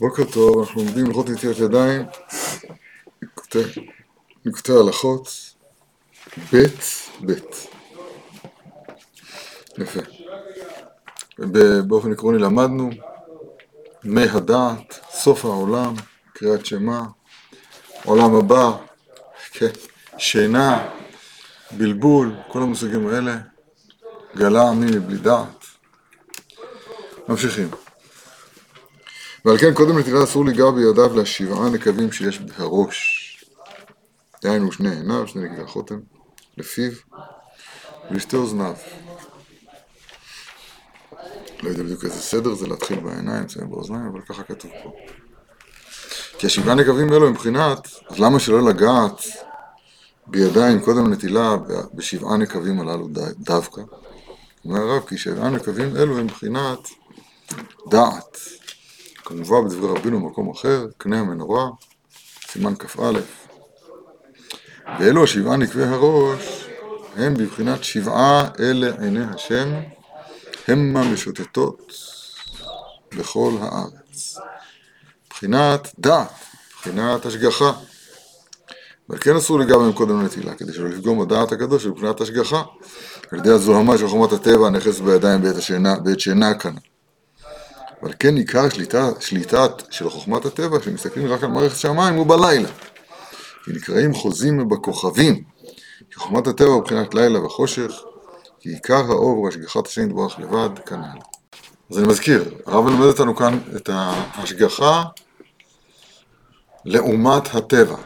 בוקר טוב, אנחנו לומדים הלכות נטילת ידיים, נקטי הלכות, ב' ב'. יפה. באופן עקרוני למדנו, מי הדעת, סוף העולם, קריאת שמע, עולם הבא, כן, שינה, בלבול, כל המושגים האלה, גלה עמי מבלי דעת. ממשיכים. ועל כן קודם נטילה אסור ליגע בידיו לשבעה נקבים שיש בראש. דהיינו שני עיניו, שני נקבי החותם, לפיו ולשתי אוזניו. לא יודע בדיוק איזה סדר זה להתחיל בעיניים, לסיים באוזניים, אבל ככה כתוב פה. כי השבעה נקבים אלו מבחינת, אז למה שלא לגעת בידיים קודם נטילה בשבעה נקבים הללו דווקא? אומר הרב, כי שבעה נקבים אלו מבחינת דעת. כמובן בדברי רבינו במקום אחר, קנה המנורה, סימן כ"א. ואלו השבעה נקבי הראש, הם בבחינת שבעה אלה עיני השם, המה משוטטות בכל הארץ. מבחינת דעת, מבחינת השגחה. ועל כן אסור לגמרי קודם נטילה, כדי שלא לפגום בדעת הקדוש מבחינת השגחה, על ידי הזוהמה של חומת הטבע הנכס בידיים בעת שינה כאן. ועל כן עיקר שליטה, שליטת של חוכמת הטבע, שמסתכלים רק על מערכת שמיים, הוא בלילה. כי נקראים חוזים בכוכבים, כי חוכמת הטבע מבחינת לילה וחושך, כי עיקר האור הוא השגחת השם יתברך לבד, כנ"ל. אז אני מזכיר, הרב מלמד אותנו כאן את ההשגחה לעומת הטבע.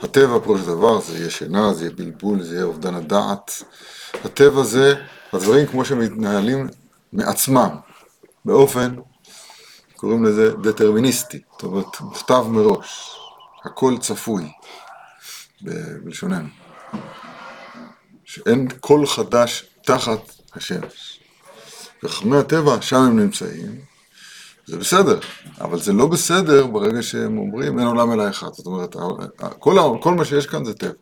הטבע, פירוש דבר, זה יהיה שינה, זה יהיה בלבול, זה יהיה אובדן הדעת. הטבע זה הדברים כמו שמתנהלים מעצמם. באופן, קוראים לזה דטרמיניסטי, זאת אומרת, מוכתב מראש, הכל צפוי, בלשוננו, שאין קול חדש תחת השמש. וחכמי הטבע, שם הם נמצאים, זה בסדר, אבל זה לא בסדר ברגע שהם אומרים אין עולם אלא אחד, זאת אומרת, כל, כל מה שיש כאן זה טבע.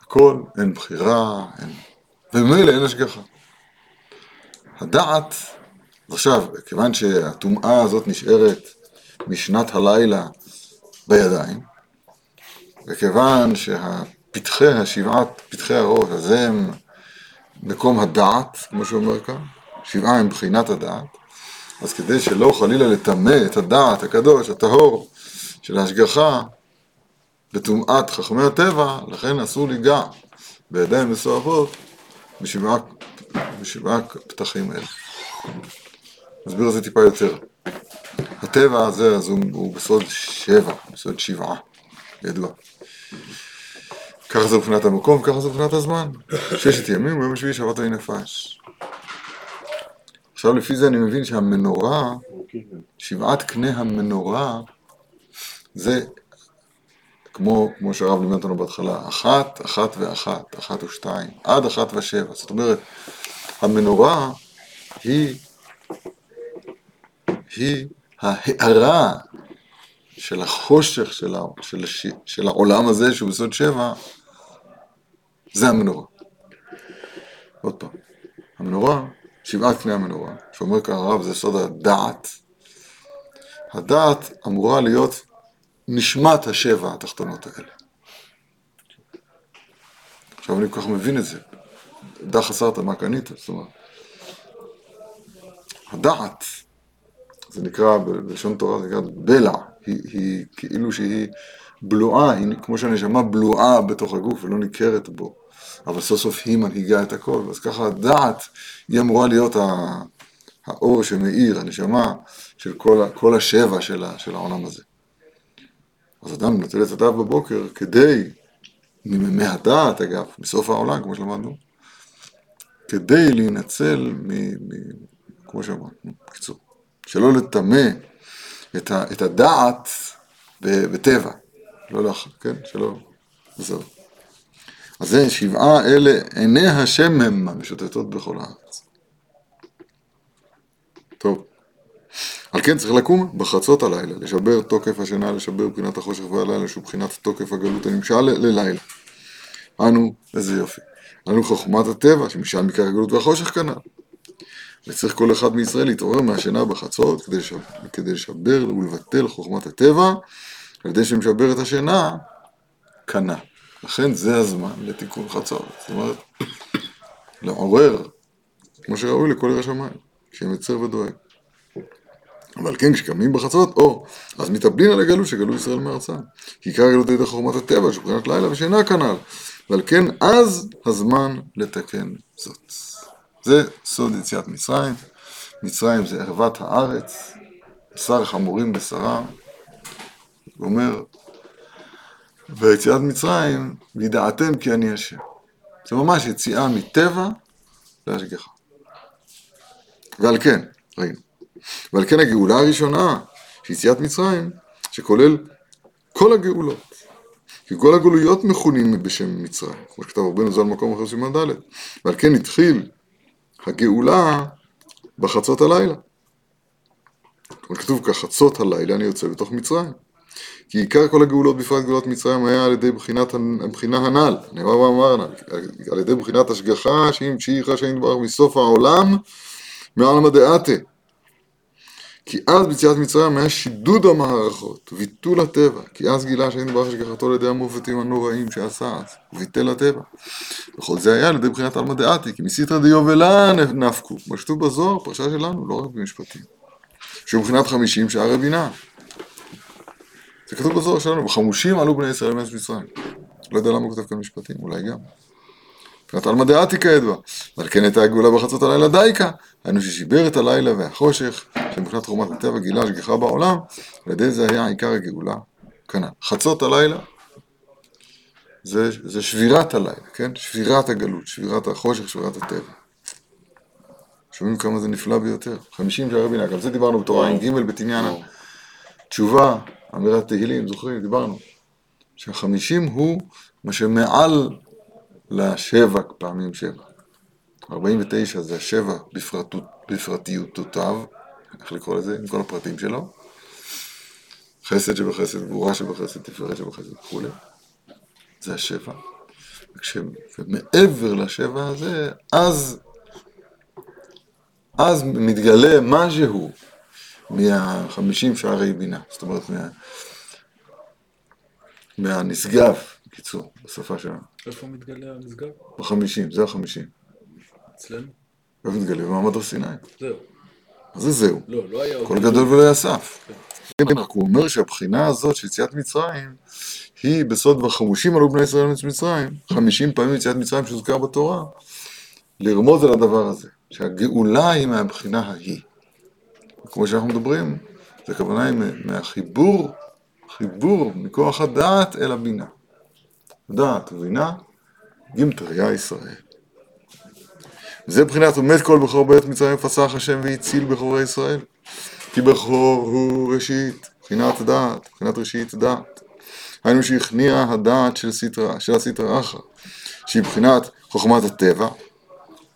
הכל, אין בחירה, אין... וממילא אין השגחה. הדעת עכשיו, כיוון שהטומאה הזאת נשארת משנת הלילה בידיים, וכיוון שהפתחי, השבעת פתחי הראש, אז הם מקום הדעת, כמו שאומר כאן, שבעה הם בחינת הדעת, אז כדי שלא חלילה לטמא את הדעת הקדוש, הטהור, של ההשגחה, בטומאת חכמי הטבע, לכן אסור ליגע בידיים מסואבות בשבעה, פתחים אלה. נסביר את זה טיפה יותר. הטבע הזה, אז הוא, הוא בסוד שבע, בסוד שבעה, ידוע. ככה זה מבחינת המקום, ככה זה מבחינת הזמן. ששת ימים, ביום השביעי שבת אני נפש. עכשיו לפי זה אני מבין שהמנורה, שבעת קנה המנורה, זה כמו, כמו שהרב לימד אותנו בהתחלה, אחת, אחת ואחת, אחת ושתיים, עד אחת ושבע. זאת אומרת, המנורה היא היא ההארה של החושך של, ה, של, הש, של העולם הזה שהוא בסוד שבע, זה המנורה. עוד פעם, המנורה, שבעת קנה המנורה, שאומר כאן הרב, זה סוד הדעת. הדעת אמורה להיות נשמת השבע התחתונות האלה. עכשיו אני כל כך מבין את זה. דע חסרת מה קנית, זאת אומרת. הדעת זה נקרא, בלשון תורה זה נקרא בלע, היא, היא כאילו שהיא בלועה, היא כמו שהנשמה בלועה בתוך הגוף ולא ניכרת בו, אבל סוף סוף היא מנהיגה את הכל, אז ככה הדעת היא אמורה להיות האור שמאיר, הנשמה של כל, כל השבע של, של העולם הזה. אז אדם נוטל את הדעת בבוקר כדי, ממימי הדעת אגב, מסוף העולם כמו שלמדנו, כדי להינצל מ... מ כמו שאמרנו, בקיצור. שלא לטמא את, את הדעת בטבע, לא לאחר, כן? שלא, זהו. אז זה שבעה אלה, עיני השם הם המשוטטות בכל הארץ. טוב. על כן צריך לקום בחצות הלילה, לשבר תוקף השינה, לשבר בחינת החושך והלילה, שהוא בחינת תוקף הגלות הנמשל ללילה. אנו, איזה יופי. אנו חוכמת הטבע, שמשם עיקר הגלות והחושך כנ"ל. וצריך כל אחד מישראל להתעורר מהשינה בחצות כדי, לשב, כדי לשבר ולבטל חוכמת הטבע, על ידי שמשבר את השינה, קנה. לכן זה הזמן לתיקון חצות. זאת אומרת, לעורר, כמו שראוי לכל ירא שמיים, שמצר ודואג. אבל כן, כשקמים בחצות, או, אז מתאבדים על הגלות שגלו ישראל מארצם. כי עיקר הגלות הייתה חוכמת הטבע, שבחינת לילה ושינה כנ"ל. ועל כן, אז הזמן לתקן זאת. זה סוד יציאת מצרים. מצרים זה ערוות הארץ, בשר חמורים בשרה. הוא אומר, ויציאת מצרים, וידעתם כי אני השם. זה ממש יציאה מטבע להשגחה. ועל כן, ראינו. ועל כן הגאולה הראשונה, שיציאת מצרים, שכולל כל הגאולות. כי כל הגאולויות מכונים בשם מצרים, כמו שכתב רבנו ז"ל מקום אחר סימן ד', ועל כן התחיל הגאולה בחצות הלילה. כמו כתוב כחצות הלילה אני יוצא בתוך מצרים. כי עיקר כל הגאולות, בפרט גאולות מצרים, היה על ידי בחינת הבחינה הנ"ל, נאמר ואמרנה, על ידי בחינת השגחה שהמשיכה שאין דבר מסוף העולם מעל מדעתה. כי אז ביציאת מצרים היה שידוד המערכות, ביטול הטבע, כי אז גילה שאין דבר השגחתו על ידי המופתים הנוראים שעשה אז, וביטל הטבע. וכל זה היה על ידי בחינת עלמא דעתי, כי מסיתרא דיובלה נפקו, כמו שכתוב בזוהר, פרשה שלנו, לא רק במשפטים. שהוא מבחינת חמישים שערי בינה. זה כתוב בזוהר שלנו, בחמושים עלו בני ישראל מארץ מצרים. לא יודע למה הוא כותב כאן משפטים, אולי גם. מבחינת עלמא דעתי כידוע. ועל כן הייתה הגאולה בחצות הלילה דייקה, היינו ששיבר את הלילה והחושך, שמבחינת חומת הטבע גילה השגחה בעולם, על ידי זה היה עיקר הגאולה כנ"ל. חצות הלילה זה, זה שבירת הלילה, כן? שבירת הגלות, שבירת החושך, שבירת הטבע. שומעים כמה זה נפלא ביותר. חמישים שערי בינה, גם זה דיברנו בתורה עם ג' בתניאנה. תשובה, אמירת תהילים, זוכרים? דיברנו. שהחמישים הוא מה שמעל לשבע פעמים שבע. 49 זה השבע בפרטות, בפרטיותותיו, איך לקרוא לזה, עם כל הפרטים שלו. חסד שבחסד, גבורה שבחסד, תפארת שבחסד וכולי. זה השבע. וכש... ומעבר לשבע הזה, אז, אז מתגלה משהו מהחמישים שערי בינה. זאת אומרת, מה... מהנשגב, בקיצור, בשפה שלנו. איפה מתגלה הנשגב? בחמישים, זה החמישים. אצלנו? איפה מתגלה? במעמד הר סיני. זהו. מה זה זהו? לא, לא היה. כל גדול ולא יסף. כן, רק הוא אומר שהבחינה הזאת של יציאת מצרים היא בסוד בחמושים עלו בני ישראל מארץ מצרים, חמישים פעמים יציאת מצרים שהוזכר בתורה, לרמוז על הדבר הזה, שהגאולה היא מהבחינה ההיא. כמו שאנחנו מדברים, זה כוונה היא מהחיבור, חיבור מכוח הדעת אל הבינה. דעת ובינה, גימטריה ישראל. זה בחינת עומד כל בכור בעת מצרים פסח השם והציל בכורי ישראל. כי בכור הוא ראשית, בחינת דעת, בחינת ראשית דעת. היינו שהכניע הדעת של, סטרה, של הסטרא אחרא, שהיא בחינת חוכמת הטבע,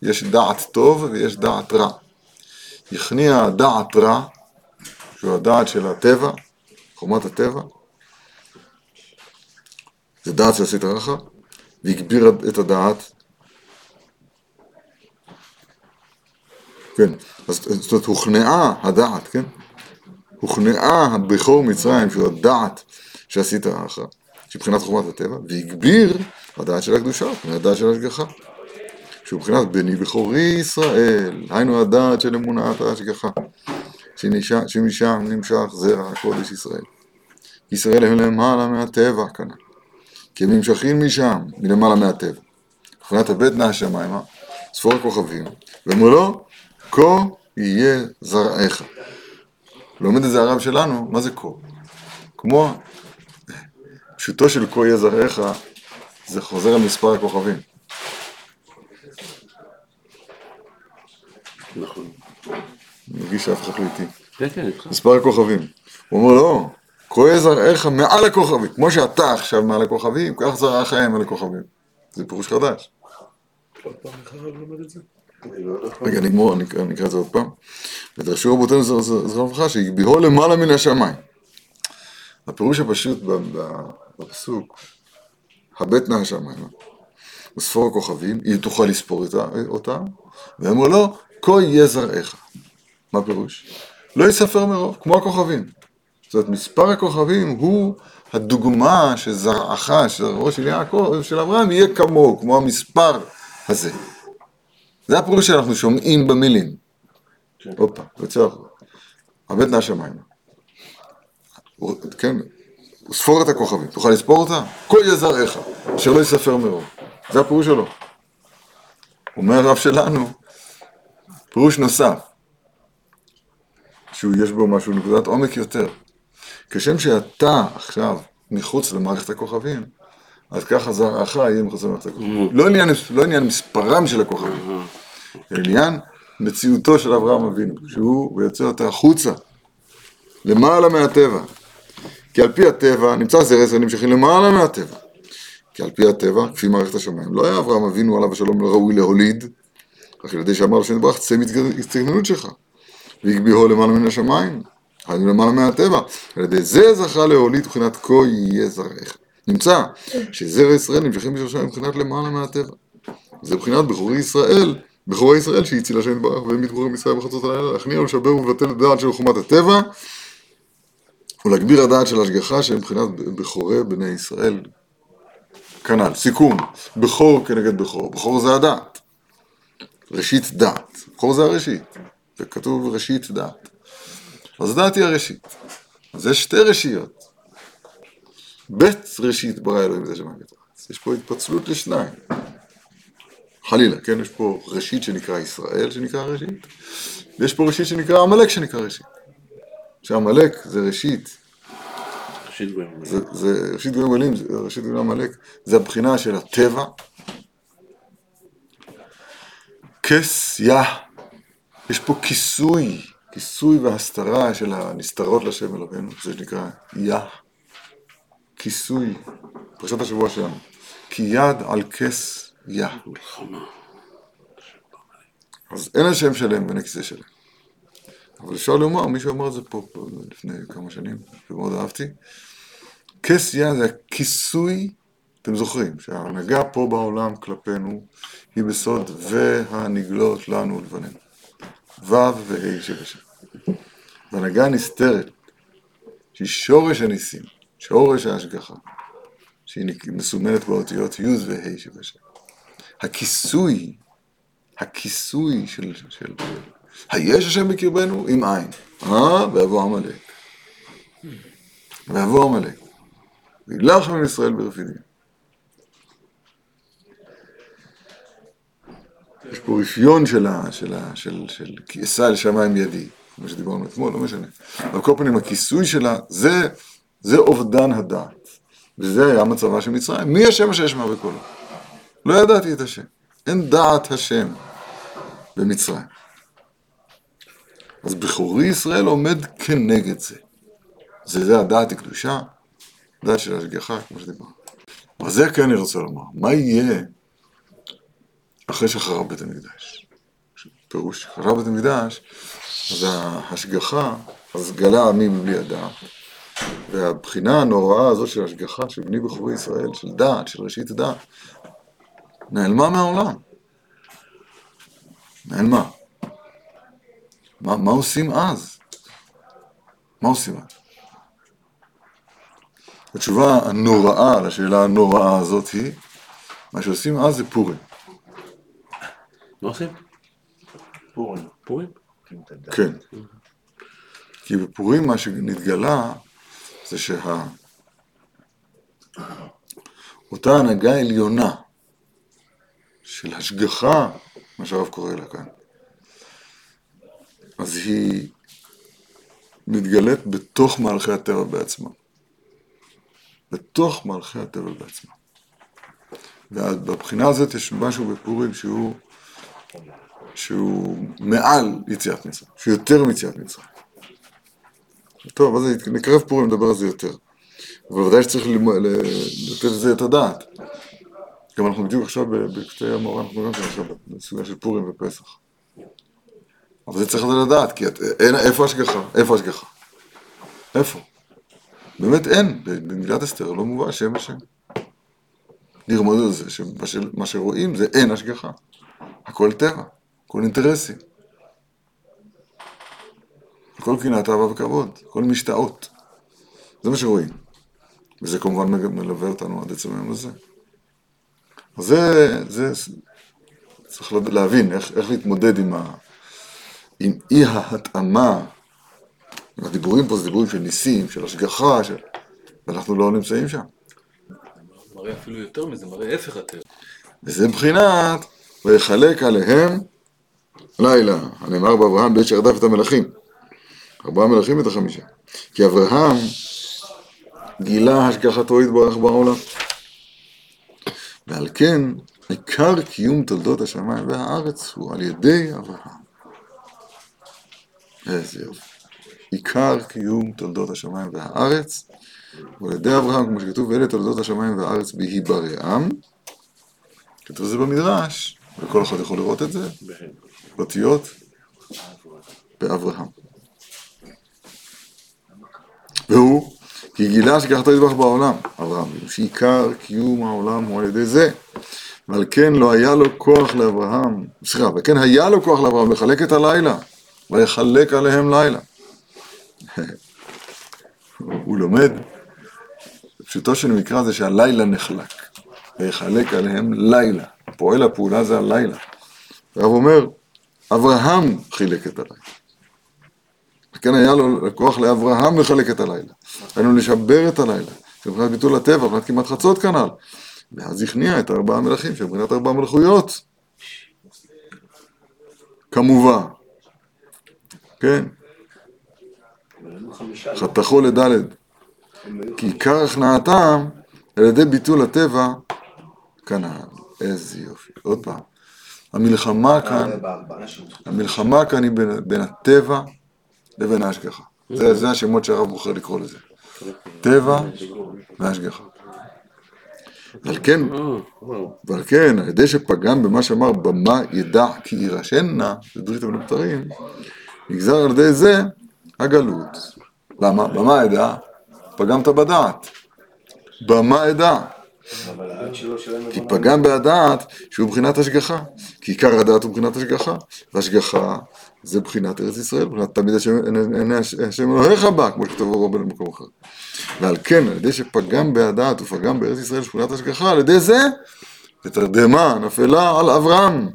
יש דעת טוב ויש דעת רע. הכניע דעת רע, שהוא הדעת של הטבע, חוכמת הטבע, זה דעת של הסטרא אחרא, והגביר את הדעת כן, אז זאת אומרת, הוכנעה הדעת, כן? הוכנעה הבכור מצרים, שהוא הדעת שעשית אחר, שבחינת חוכמת הטבע, והגביר הדעת של הקדושה, הדעת של השגחה. שהוא מבחינת בני בכורי ישראל, היינו הדעת של אמונת ההשגחה, שמשם נמשך זרע הקודש ישראל. ישראל הם למעלה מהטבע כנ"ל, כי הם נמשכים משם, מלמעלה מהטבע. מבחינת הבית נא השמיימה, ספור הכוכבים, ואמרו לו, כה יהיה זרעך. לומד את זה הרב שלנו, מה זה כה? כמו, פשוטו של כה יהיה זרעך, זה חוזר על מספר הכוכבים. נכון. אני מרגיש שאף אחד לא איתי. כן, כן, איתך. מספר הכוכבים. הוא אומר, לא, כה יהיה זרעך מעל הכוכבים. כמו שאתה עכשיו מעל הכוכבים, כך זרעך יהיה מעל הכוכבים. זה פירוש חדש. רגע, נגמור, אני אקרא את זה עוד פעם. ודרשו רבותינו זכרם לברכה שהגביהו למעלה מן השמיים. הפירוש הפשוט בפסוק, הבט נא השמיים, וספור הכוכבים, היא תוכל לספור אותה, ואמרו לו, כה יהיה זרעך. מה פירוש? לא ייספר מרוב, כמו הכוכבים. זאת אומרת, מספר הכוכבים הוא הדוגמה שזרעך, שזרעו של יעקב, של אברהם, יהיה כמוהו, כמו המספר הזה. זה הפירוש שאנחנו שומעים במילים. הופה, יוצא החוצה. הבט נא שמיימה. כן, ספור את הכוכבים, תוכל לספור אותה? כל יהיה זרעך, שלא ייספר מרוב. זה הפירוש שלו. אומר הרב שלנו, פירוש נוסף, שהוא יש בו משהו, נקודת עומק יותר. כשם שאתה עכשיו מחוץ למערכת הכוכבים, אז ככה זרעך יהיה מחוץ למערכת הכוכבים. לא עניין, לא עניין מספרם של הכוכבים, עניין מציאותו של אברהם אבינו, שהוא יוצא אותה החוצה, למעלה מהטבע. כי על פי הטבע, נמצא זרע ישראל נמשכים למעלה מהטבע. כי על פי הטבע, כפי מערכת השמיים, לא היה אברהם אבינו עליו השלום ראוי להוליד, רק על ידי שאמר לשם יתברך, צא מהצטגנות שלך, והגביהו למעלה מן השמיים, היינו למעלה מהטבע. על ידי זה זכה להוליד מבחינת כה יהיה זרעך. נמצא שזרע ישראל נמשכים בשרשיים מבחינת למעלה מהטבע. זה מבחינת בכורי ישראל, בכורי ישראל שהציל השם יתברך, והם מתגוררים ישראל בחצות הלילה, להכניע ולשבר ולבטל את דעת של חומת הטבע, ולהגביר הדעת של השגחה שהם מבחינת בכורי בני ישראל. כנ"ל, סיכום, בכור כנגד בכור, בכור זה הדעת, ראשית דעת, בכור זה הראשית, וכתוב ראשית דעת. אז דעת היא הראשית. אז יש שתי רשיות. בית ראשית ברא אלוהים זה שמיים הארץ. יש פה התפצלות לשניים. חלילה, כן? יש פה ראשית שנקרא ישראל, שנקרא ראשית, ויש פה ראשית שנקרא עמלק, שנקרא ראשית. שעמלק זה ראשית, ראשית גויים. זה ראשית גויים עולים, ראשית גויים עמלק, זה הבחינה של הטבע. כס יה, יש פה כיסוי, כיסוי והסתרה של הנסתרות לשם אלוהינו, זה שנקרא יה, כיסוי, פרשת השבוע שלנו, כי יד על כס. מלחמה. אז אין השם שלם ואין הכיסא שלם. אבל אפשר לומר, מישהו אמר את זה פה, לפני כמה שנים, ומאוד אהבתי, כס יד זה הכיסוי, אתם זוכרים, שההנהגה פה בעולם כלפינו היא בסוד והנגלות לנו ולבנינו. ו' וה' שבשם. והנהגה נסתרת, שהיא שורש הניסים, שורש ההשגחה, שהיא מסומנת באותיות י' וה' שבשם. הכיסוי הכיסוי של, של היש השם בקרבנו עם עין. אה, ויבוא עמלק. ויבוא עמלק. וילך עם ישראל ברפידים. יש פה רפיון של. של ה... של... של... כי אשא אל שמיים ידי, כמו שדיברנו אתמול, לא משנה. על כל פנים, הכיסוי שלה, זה, זה אובדן הדעת. וזה היה מצבה של מצרים. מי השם אשר ישמע בקולו? לא ידעתי את השם. אין דעת השם במצרים. אז בכורי ישראל עומד כנגד זה. זה, זה הדעת הקדושה, דעת של השגחה, כמו שדיברנו. אבל זה כן אני רוצה לומר, מה יהיה אחרי שחרב בית המקדש? פירוש, חרב בית המקדש, אז ההשגחה, אז גלה עמי מבלי הדעת, והבחינה הנוראה הזאת של השגחה, של בני בכורי ישראל, של דעת, של ראשית דעת, נעלמה מהעולם. נעלמה. מה, מה עושים אז? מה עושים אז? התשובה הנוראה לשאלה הנוראה הזאת היא, מה שעושים אז זה פורים. מה עושים? פורים. פורים? כן. כי בפורים מה שנתגלה זה שה... אותה הנהגה עליונה של השגחה, מה שהרב קורא לה כאן, אז היא מתגלית בתוך מהלכי הטבע בעצמם. בתוך מהלכי הטבע בעצמם. ובבחינה הזאת יש משהו בפורים שהוא, שהוא מעל יציאת מצרים, שהוא יותר מיציאת מצרים. טוב, אז נקרב פורים, נדבר על זה יותר. אבל ודאי שצריך לתת לזה את הדעת. גם אנחנו בדיוק עכשיו בקטעי המורה, אנחנו גם עכשיו בסוגיה של פורים ופסח. אבל זה צריך לדעת, כי את, אין, איפה השגחה? איפה השגחה? איפה? באמת אין, במגילת אסתר לא מובא שם השם. לרמוד על זה, שמה שרואים זה אין השגחה. הכל טבע, הכל אינטרסים. הכל קנאת אהבה וכבוד, הכל משתאות. זה מה שרואים. וזה כמובן מלווה אותנו עד עצם היום הזה. אז זה, זה צריך להבין איך, איך להתמודד עם, ה, עם אי ההתאמה. הדיבורים פה זה דיבורים של ניסים, של השגחה, של... ואנחנו לא נמצאים שם. מראה אפילו יותר מזה, מראה הפך הטבע. וזה מבחינת ויחלק עליהם לילה, הנאמר באברהם בעת שרדף את המלכים. ארבעה מלכים את החמישה. כי אברהם גילה השגחתו יתברך בעולם. ועל כן עיקר קיום תולדות השמיים והארץ הוא על ידי אברהם. איזה יופי. עיקר קיום תולדות השמיים והארץ הוא על ידי אברהם, כמו שכתוב, ואלה תולדות השמיים והארץ בהיברעם. כתוב זה במדרש, וכל אחד יכול לראות את זה, באותיות באברהם. והוא, כי גילה השגחתו ידבח בעולם, אברהם, שעיקר קיום העולם הוא על ידי זה. ועל כן לא היה לו כוח לאברהם, סליחה, וכן היה לו כוח לאברהם לחלק את הלילה, ויחלק עליהם לילה. הוא לומד, פשוטו של מקרא זה שהלילה נחלק, ויחלק עליהם לילה. פועל הפעולה זה הלילה. הרב אומר, אברהם חילק את הלילה. וכן היה לו כוח לאברהם לחלק את הלילה. היינו לשבר את הלילה. מבחינת ביטול הטבע, מבחינת כמעט חצות כנ"ל. ואז הכניע את ארבעה מלכים, שמבחינת ארבעה מלכויות. כמובן. כן, חתכו לדלת. כי עיקר הכנעתם על ידי ביטול הטבע כנ"ל. איזה יופי. עוד פעם. המלחמה כאן, המלחמה כאן היא בין, בין הטבע לבין ההשגחה. זה, זה השמות שהרב בוחר לקרוא לזה. טבע והשגחה. ועל כן, אה. ועל כן, על ידי שפגם במה שאמר במה ידע כי יירשנה, בברית המנותרים, נגזר על ידי זה הגלות. למה? במה ידע? פגמת בדעת. במה ידע? כי פגם בהדעת שהוא בחינת השגחה. כי עיקר הדעת הוא בחינת השגחה, והשגחה זה בחינת ארץ ישראל, בחינת תמיד השם אלוהיך בה, כמו שכתוב ברוב במקום אחר. ועל כן, על ידי שפגם בהדעת ופגם בארץ ישראל שכונת השגחה, על ידי זה ותרדמה נפלה על אברהם.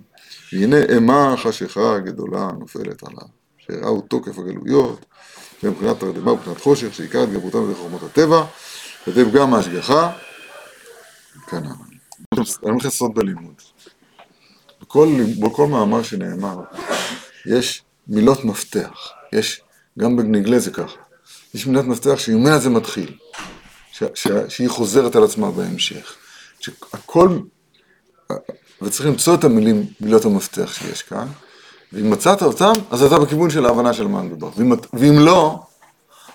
והנה אימה חשיכה גדולה נופלת עליו, שראו תוקף הגלויות, ומבחינת תרדמה ומבחינת חושך, שעיקר התגברותם חוכמות הטבע, וזה פגם ההשגחה, כנ"ל. אני אומר לך סוד בלימוד. בכל, בכל מאמר שנאמר, יש מילות מפתח. יש, גם בנגלה זה ככה. יש מילת מפתח שממנה זה מתחיל. ש, ש, שהיא חוזרת על עצמה בהמשך. שהכל, וצריך למצוא את המילים, מילות המפתח שיש כאן, ואם מצאת אותם, אז אתה בכיוון של ההבנה של מה מדובר. ואם, ואם לא,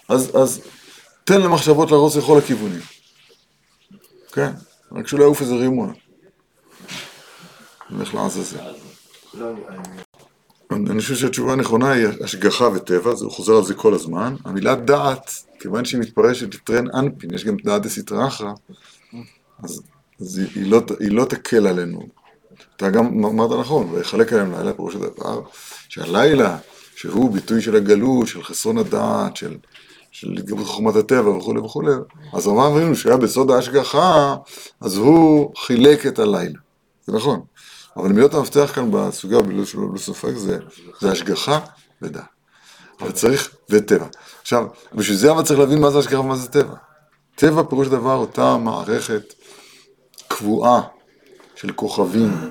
אז, אז תן למחשבות לרוץ לכל הכיוונים. כן, רק שלא יעוף איזה רימון. נלך לעזאזל. אני חושב שהתשובה הנכונה היא השגחה וטבע, זה חוזר על זה כל הזמן. המילה דעת, כיוון שהיא מתפרשת לטרן אנפין, יש גם דעת דסיטרחה, אז, אז היא, היא, לא, היא לא תקל עלינו. אתה גם אמרת נכון, ויחלק עליהם לילה, פירוש הדבר, שהלילה, שהוא ביטוי של הגלות, של חסרון הדעת, של, של חוכמת הטבע וכולי וכולי, אז אמרנו אבינו שהיה בסוד ההשגחה, אז הוא חילק את הלילה. זה נכון. אבל מילות המפתח כאן בסוגיה שלא בלא ספק זה, זה השגחה ודעת. אבל צריך, וטבע. עכשיו, בשביל זה אבל צריך להבין מה זה השגחה ומה זה טבע. טבע פירוש דבר אותה מערכת קבועה של כוכבים,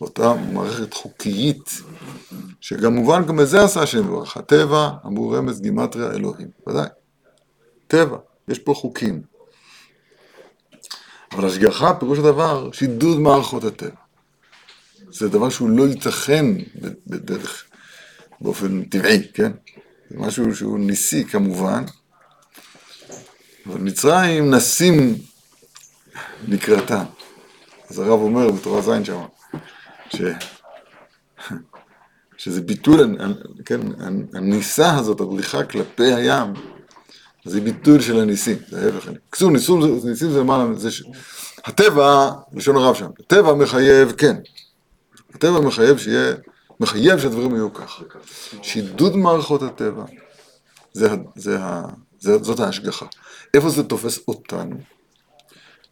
אותה מערכת חוקית, שגם מובן גם בזה עשה השם ברוך. הטבע אמור רמז גימטריה אלוהים, ודאי. טבע, יש פה חוקים. אבל השגחה פירוש הדבר שידוד מערכות הטבע. זה דבר שהוא לא ייתכן בדרך, באופן טבעי, כן? זה משהו שהוא ניסי כמובן, אבל מצרים נסים לקראתם. אז הרב אומר בתורה ז' שם, ש... שזה ביטול, כן, הניסה הזאת, הבריחה כלפי הים, זה ביטול של הניסים, זה ההפך. קצור, ניסים, ניסים זה למעלה, זה ש... הטבע, לשון הרב שם, הטבע מחייב, כן, הטבע מחייב שיהיה, מחייב שהדברים יהיו ככה. שידוד מערכות הטבע, זה, זה, זה, זאת ההשגחה. איפה זה תופס אותנו?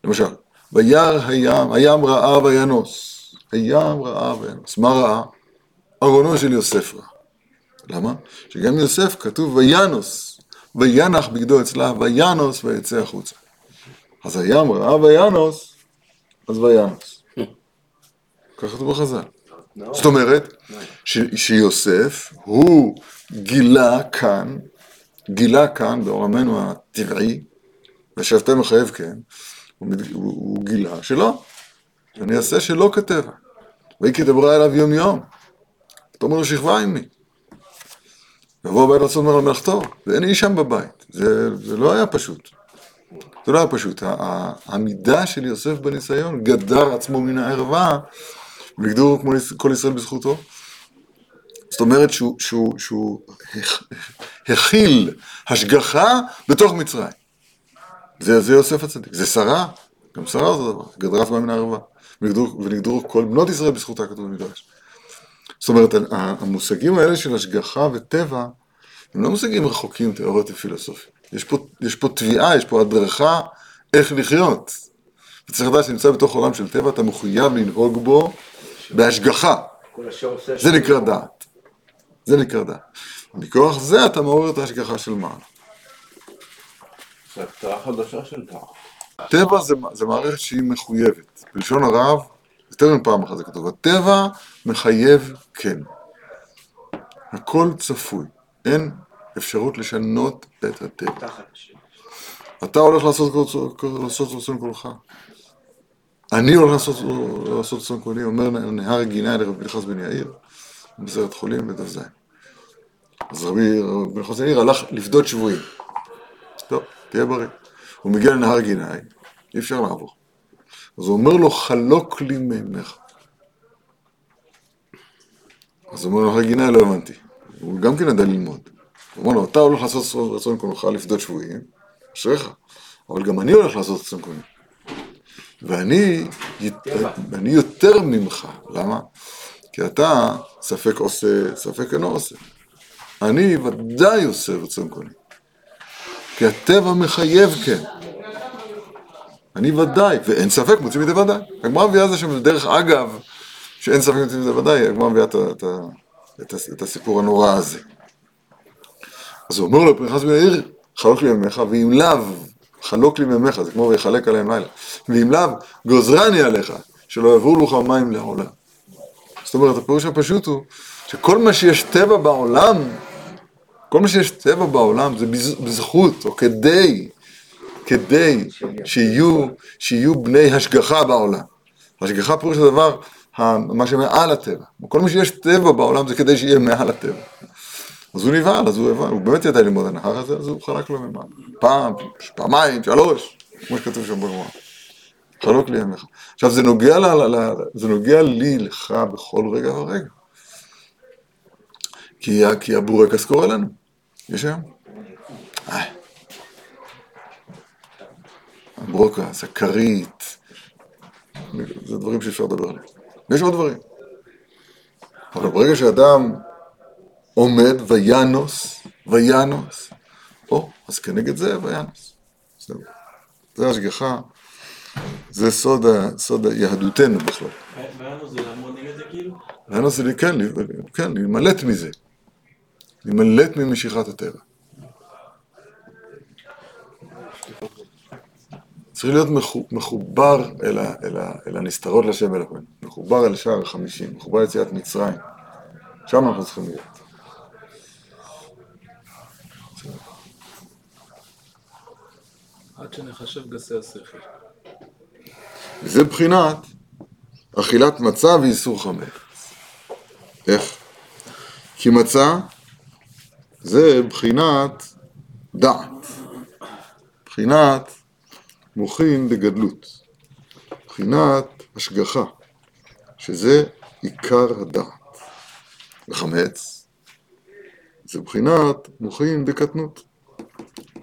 למשל, וירא הים, הים ראה וינוס. הים ראה וינוס. מה ראה? ארונו של יוסף ראה. למה? שגם יוסף כתוב וינוס, וינח בגדו אצלה, וינוס ויצא החוצה. אז הים ראה וינוס, אז וינוס. ככה כתוב בחז"ל. זאת אומרת, ש, שיוסף, הוא גילה כאן, גילה כאן בעולמנו הטבעי, ושבתם מחייב כן, הוא, מת- הוא, הוא גילה שלא, אני אעשה שלא כטבע. ויהי כדברה אליו יום יום. תאמר לו שכבה עמי. יבוא הבית לעשות אומר למלאכתו, ואין איש שם בבית. זה, זה לא היה פשוט. זה לא היה פשוט. העמידה של יוסף בניסיון גדר עצמו מן הערווה, וגדור כמו כל ישראל בזכותו. זאת אומרת שהוא, שהוא, שהוא הכ- הכיל השגחה בתוך מצרים. זה, זה יוסף הצדיק. זה שרה, גם שרה אותו דבר, גדרה עצמה מן הערווה. ונגדרו, ונגדרו כל בנות ישראל בזכותה, כתוב במדרש. זאת אומרת, המושגים האלה של השגחה וטבע, הם לא מושגים רחוקים תיאוריות ופילוסופיה. יש פה, יש פה תביעה, יש פה הדרכה איך לחיות. וצריך לדעת שנמצא בתוך עולם של טבע, אתה מחויב לנהוג בו בהשגחה. זה נקרא דעת. זה נקרא דעת. מכוח זה אתה מעורר את ההשגחה של מעלה. זה הקצאה חדשה של דעת. טבע זה, זה מערכת שהיא מחויבת. בלשון הרב, יותר מפעם אחת זה כתוב, הטבע מחייב כן. הכל צפוי, אין אפשרות לשנות את הטבע. אתה הולך לעשות, לעשות רצון קולך. אני הולך לעשות, לעשות רצון קולי, אומר נהר גינה לרבי פנחס בן יאיר, בסרט חולים בדף זין. אז רבי רבי פנחס בן יאיר הלך לפדות שבויים. טוב, תהיה בריא. הוא מגיע לנהר גיני, אי אפשר לעבור. אז הוא אומר לו, חלוק לי מימיך. אז הוא אומר לו, נהר גיני לא הבנתי. הוא גם כן ידע ללמוד. הוא אומר לו, אתה הולך לעשות רצון קולך לפדות שבויים, אשריך, אבל גם אני הולך לעשות רצון קולי. ואני, אני יותר ממך, למה? כי אתה ספק עושה, ספק אינו עושה. אני ודאי עושה רצון קולי. כי הטבע מחייב כן. אני ודאי, ואין ספק, מוצאים מדי ודאי. הגמרא מביאה זה שם דרך אגב, שאין ספק מוצאים מדי ודאי, הגמרא מביאה את, את, את, את הסיפור הנורא הזה. אז הוא אומר לו, פנחס בן יאיר, חלוק לי ממך, ואם לאו, חלוק לי ממך, זה כמו ויחלק עליהם לילה. ואם לאו, גוזרני עליך, שלא יעברו לך מים לעולם. זאת אומרת, הפירוש הפשוט הוא, שכל מה שיש טבע בעולם, כל מה שיש טבע בעולם זה בז- בזכות, או כדי, כדי שיהיו, שיהיו בני השגחה בעולם. השגחה פירוש הדבר, מה שמעל הטבע. כל מה שיש טבע בעולם זה כדי שיהיה מעל הטבע. אז הוא נבהל, אז הוא הבן, הוא באמת ידע ללמוד הנהר הזה, אז הוא חלק לו ממעל. פעם, פעמיים, שלוש, כמו שכתוב שם בגמרא. חלוק לי ימיך. עכשיו זה נוגע, ל, ל, זה נוגע לי, לך, בכל רגע ורגע. כי, הבורקס קורא לנו. יש היום? הברוקס, הכרית, זה דברים שאפשר לדבר עליהם. ויש עוד דברים. אבל ברגע שאדם עומד וינוס, וינוס, או, אז כנגד זה וינוס. זהו. זה השגחה, זה סוד, סוד יהדותנו בכלל. ואנו זה לעמוד נגד זה כאילו? וינוס זה, כן, כן, להימלט מזה. להימלט ממשיכת הטבע. צריך להיות מחו- מחובר אל, ה, אל, ה, אל הנסתרות לשם אלוהים, מחובר אל שער החמישים, מחובר ליציאת מצרים, שם אנחנו צריכים להיות. עד שנחשב גסי השכל. זה בחינת אכילת מצה ואיסור חמץ. איך? כי מצה זה בחינת דעת, בחינת מוחין בגדלות, בחינת השגחה, שזה עיקר הדעת. וחמץ זה בחינת מוחין בקטנות,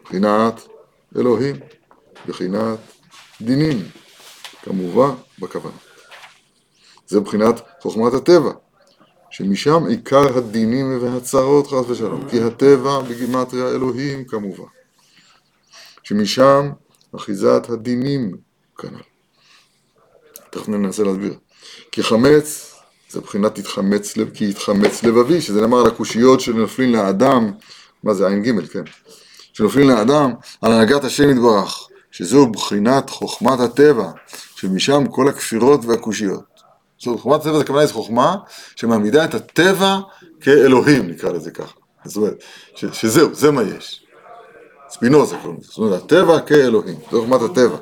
בחינת אלוהים, בחינת דינים, כמובן בכוונה. זה מבחינת חוכמת הטבע, שמשם עיקר הדינים והצרות חס ושלום, כי הטבע בגימטריה אלוהים כמובן, שמשם אחיזת הדינים כנ"ל. תכף ננסה להסביר. כי חמץ זה מבחינת התחמץ, לב- כי התחמץ לבבי, שזה נאמר על הקושיות שנופלים לאדם, מה זה עין ג' כן, שנופלים לאדם על הנהגת השם יתברך, שזו בחינת חוכמת הטבע, שמשם כל הכפירות והקושיות. זאת חוכמת הטבע הכוונה היא חוכמה שמעמידה את הטבע כאלוהים, נקרא לזה ככה. זאת אומרת, ש, שזהו, זה מה יש. ספינוזה קוראים לזה, זאת אומרת, הטבע כאלוהים, זו חוכמת הטבע.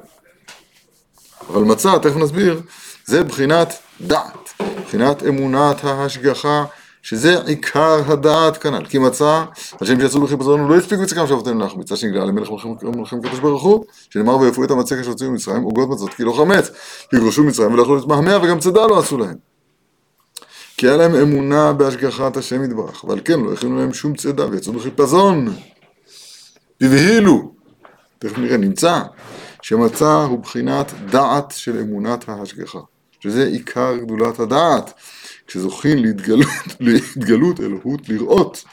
אבל מצה, תכף נסביר, זה בחינת דעת, בחינת אמונת ההשגחה, שזה עיקר הדעת כנ"ל. כי מצא, השם שיצאו בחיפזון לא הספיקו יצחקם שבתנו להחמיץ, עד שנגלה למלך מלכים קדוש ברוך הוא, שנאמר ויפו את המצה כאשר יצאו ממצרים, עוגות מצות כי לא חמץ, ויגרשו מצרים ולא יכלו להתמהמה וגם צידה לא עשו להם. כי היה להם אמונה בהשגחת השם יתברך, ועל כן לא הכינו להם שום צידה ויצאו בחיפזון. והבהילו, תכף נראה, נמצא שמצא הוא בחינת דעת של אמונת ההשגחה, שזה עיקר גדולת הדעת, כשזוכים להתגלות, להתגלות אלוהות לראות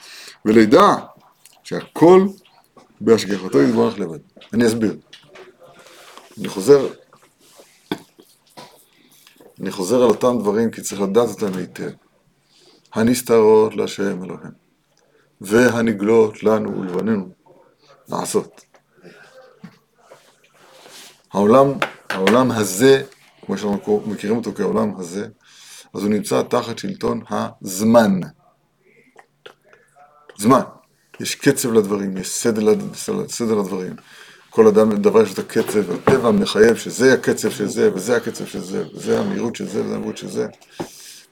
ולידע שהכל בהשגחתו יתברך לבד. אני אסביר. אני חוזר, אני חוזר על אותם דברים כי צריך לדעת אותם היטב. הנסתרות להשם אלוהים, והנגלות לנו ולבנינו לעשות. העולם, העולם הזה, כמו שאנחנו מכירים אותו כעולם הזה, אז הוא נמצא תחת שלטון הזמן. זמן. יש קצב לדברים, יש סדר, סדר לדברים. כל אדם, דבר יש את הקצב, הטבע מחייב שזה הקצב של זה, וזה הקצב של זה, וזה המהירות של זה, וזה המהירות של זה.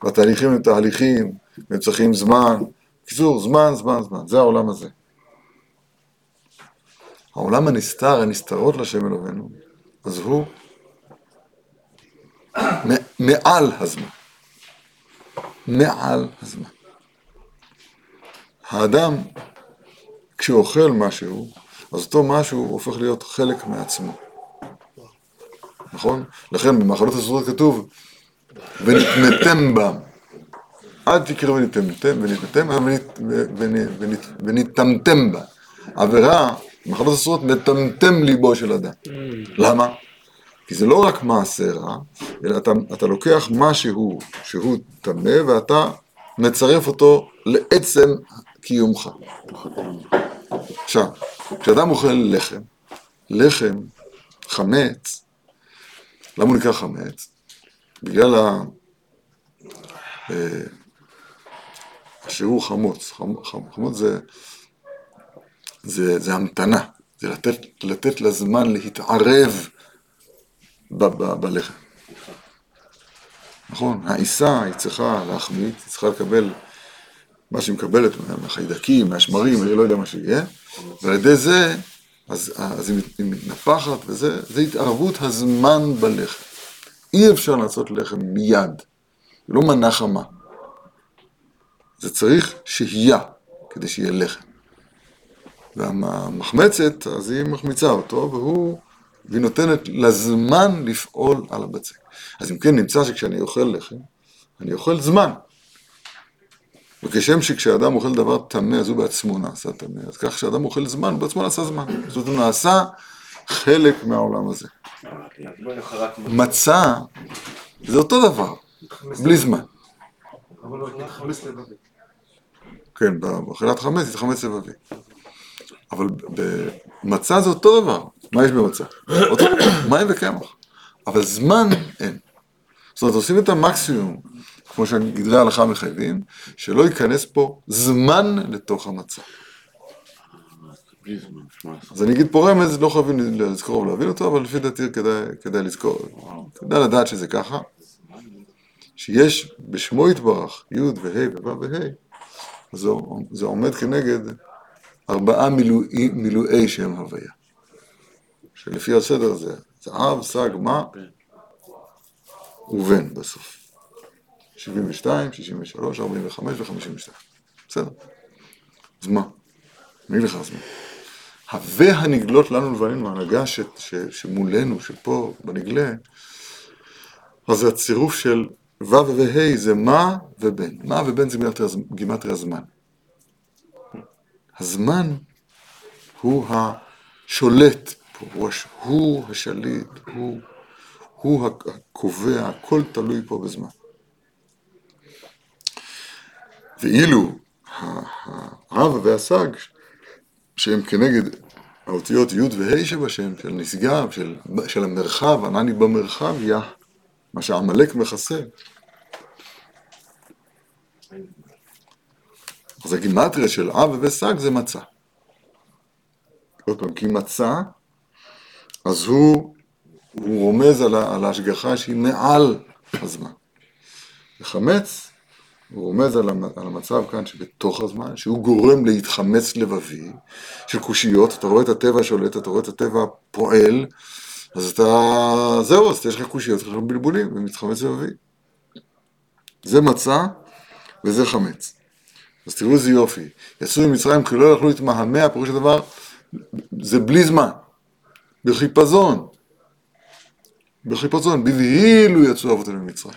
והתהליכים הם תהליכים, והם צריכים זמן. בקיצור, זמן, זמן, זמן. זה העולם הזה. העולם הנסתר, הנסתרות לשם אלוהינו, אז הוא מעל הזמן. מעל הזמן. האדם, כשהוא אוכל משהו, אז אותו משהו הופך להיות חלק מעצמו. נכון? לכן במאכלות אסורות כתוב, ונתנתם בם. אל תקראו ונתנתם, ונתנתם, אבל ונית- ונ- ונית- ונטמטם בה. עבירה, במאכלות אסורות, מטמטם ליבו של אדם. למה? כי זה לא רק מעשה רע, אלא אתה, אתה לוקח משהו שהוא טמא ואתה מצרף אותו לעצם קיומך. עכשיו, כשאדם אוכל לחם, לחם, חמץ, למה הוא נקרא חמץ? בגלל ה... אה, שהוא חמוץ. חמ- חמ- חמוץ זה, זה, זה המתנה, זה לתת, לתת לזמן להתערב בלחם. נכון, העיסה היא צריכה להחמיץ, היא צריכה לקבל מה שהיא מקבלת מה- מהחיידקים, מהשמרים, אני לא יודע מה שיהיה, ועל ידי זה, אז, אז היא מתנפחת, וזה זה התערבות הזמן בלחם. אי אפשר לעשות לחם מיד, זה לא מנה חמה. זה צריך שהייה כדי שיהיה לחם. והמחמצת, אז היא מחמיצה אותו, והוא, והיא נותנת לזמן לפעול על הבצק. אז אם כן, נמצא שכשאני אוכל לחם, אני אוכל זמן. וכשם שכשאדם אוכל דבר טמא, אז הוא בעצמו נעשה טמא, אז כך כשאדם אוכל זמן, הוא בעצמו נעשה זמן. זאת אומרת, הוא נעשה חלק מהעולם הזה. מצה זה אותו דבר, בלי זמן. כן, באכילת חמץ התחמץ לבבי. אבל במצה זה אותו דבר. מה יש במצה? אותו דבר, מים וקמח. אבל זמן אין. זאת אומרת, עושים את המקסימום, כמו שגדרי ההלכה מחייבים, שלא ייכנס פה זמן לתוך המצה. אז אני אגיד פה רמז, לא חייבים לזכור ולהבין אותו, אבל לפי דעתי כדאי, כדאי לזכור. כדאי לדעת שזה ככה, שיש בשמו יתברך, י' וה' ו' וה', זה עומד כנגד ארבעה מילואי, מילואי שם הוויה. שלפי הסדר זה זהב, סג, מה ובן בסוף. 72, 63, 45 ו-52. בסדר? אז מה? אני אגיד לך אז מה. הווה הנגלות לנו לבנינו, ההנהגה ש, ש, שמולנו, שפה בנגלה, אז זה הצירוף של ו' וה' זה מה ובן. מה ובן זה גימטריה- גימטריה זמן. הזמן הוא השולט פה, הוא, הש... הוא השליט, הוא, הוא הקובע, הכל תלוי פה בזמן. ואילו הרב והסג, שהם כנגד האותיות י' וה' שבשם, של נשגב, של, של המרחב, ענני במרחב, יא, מה שעמלק מכסה. אז הגימטריה של אב וסג זה מצה. עוד פעם, כי מצה, אז הוא, הוא רומז על, ההשגחה שהיא מעל הזמן. וחמץ, הוא רומז על המצב כאן שבתוך הזמן, שהוא גורם להתחמץ לבבי של קושיות, אתה רואה את הטבע שולט, אתה רואה את הטבע פועל, אז אתה, זהו, אז יש לך קושיות, יש לך בלבולים, ומתחמץ לבבי. זה מצה וזה חמץ. אז תראו איזה יופי. יצאו ממצרים כי לא יכלו להתמהמה, פירוש הדבר, זה בלי זמן. בחיפזון. בחיפזון. בבהילו יצאו אבותינו ממצרים.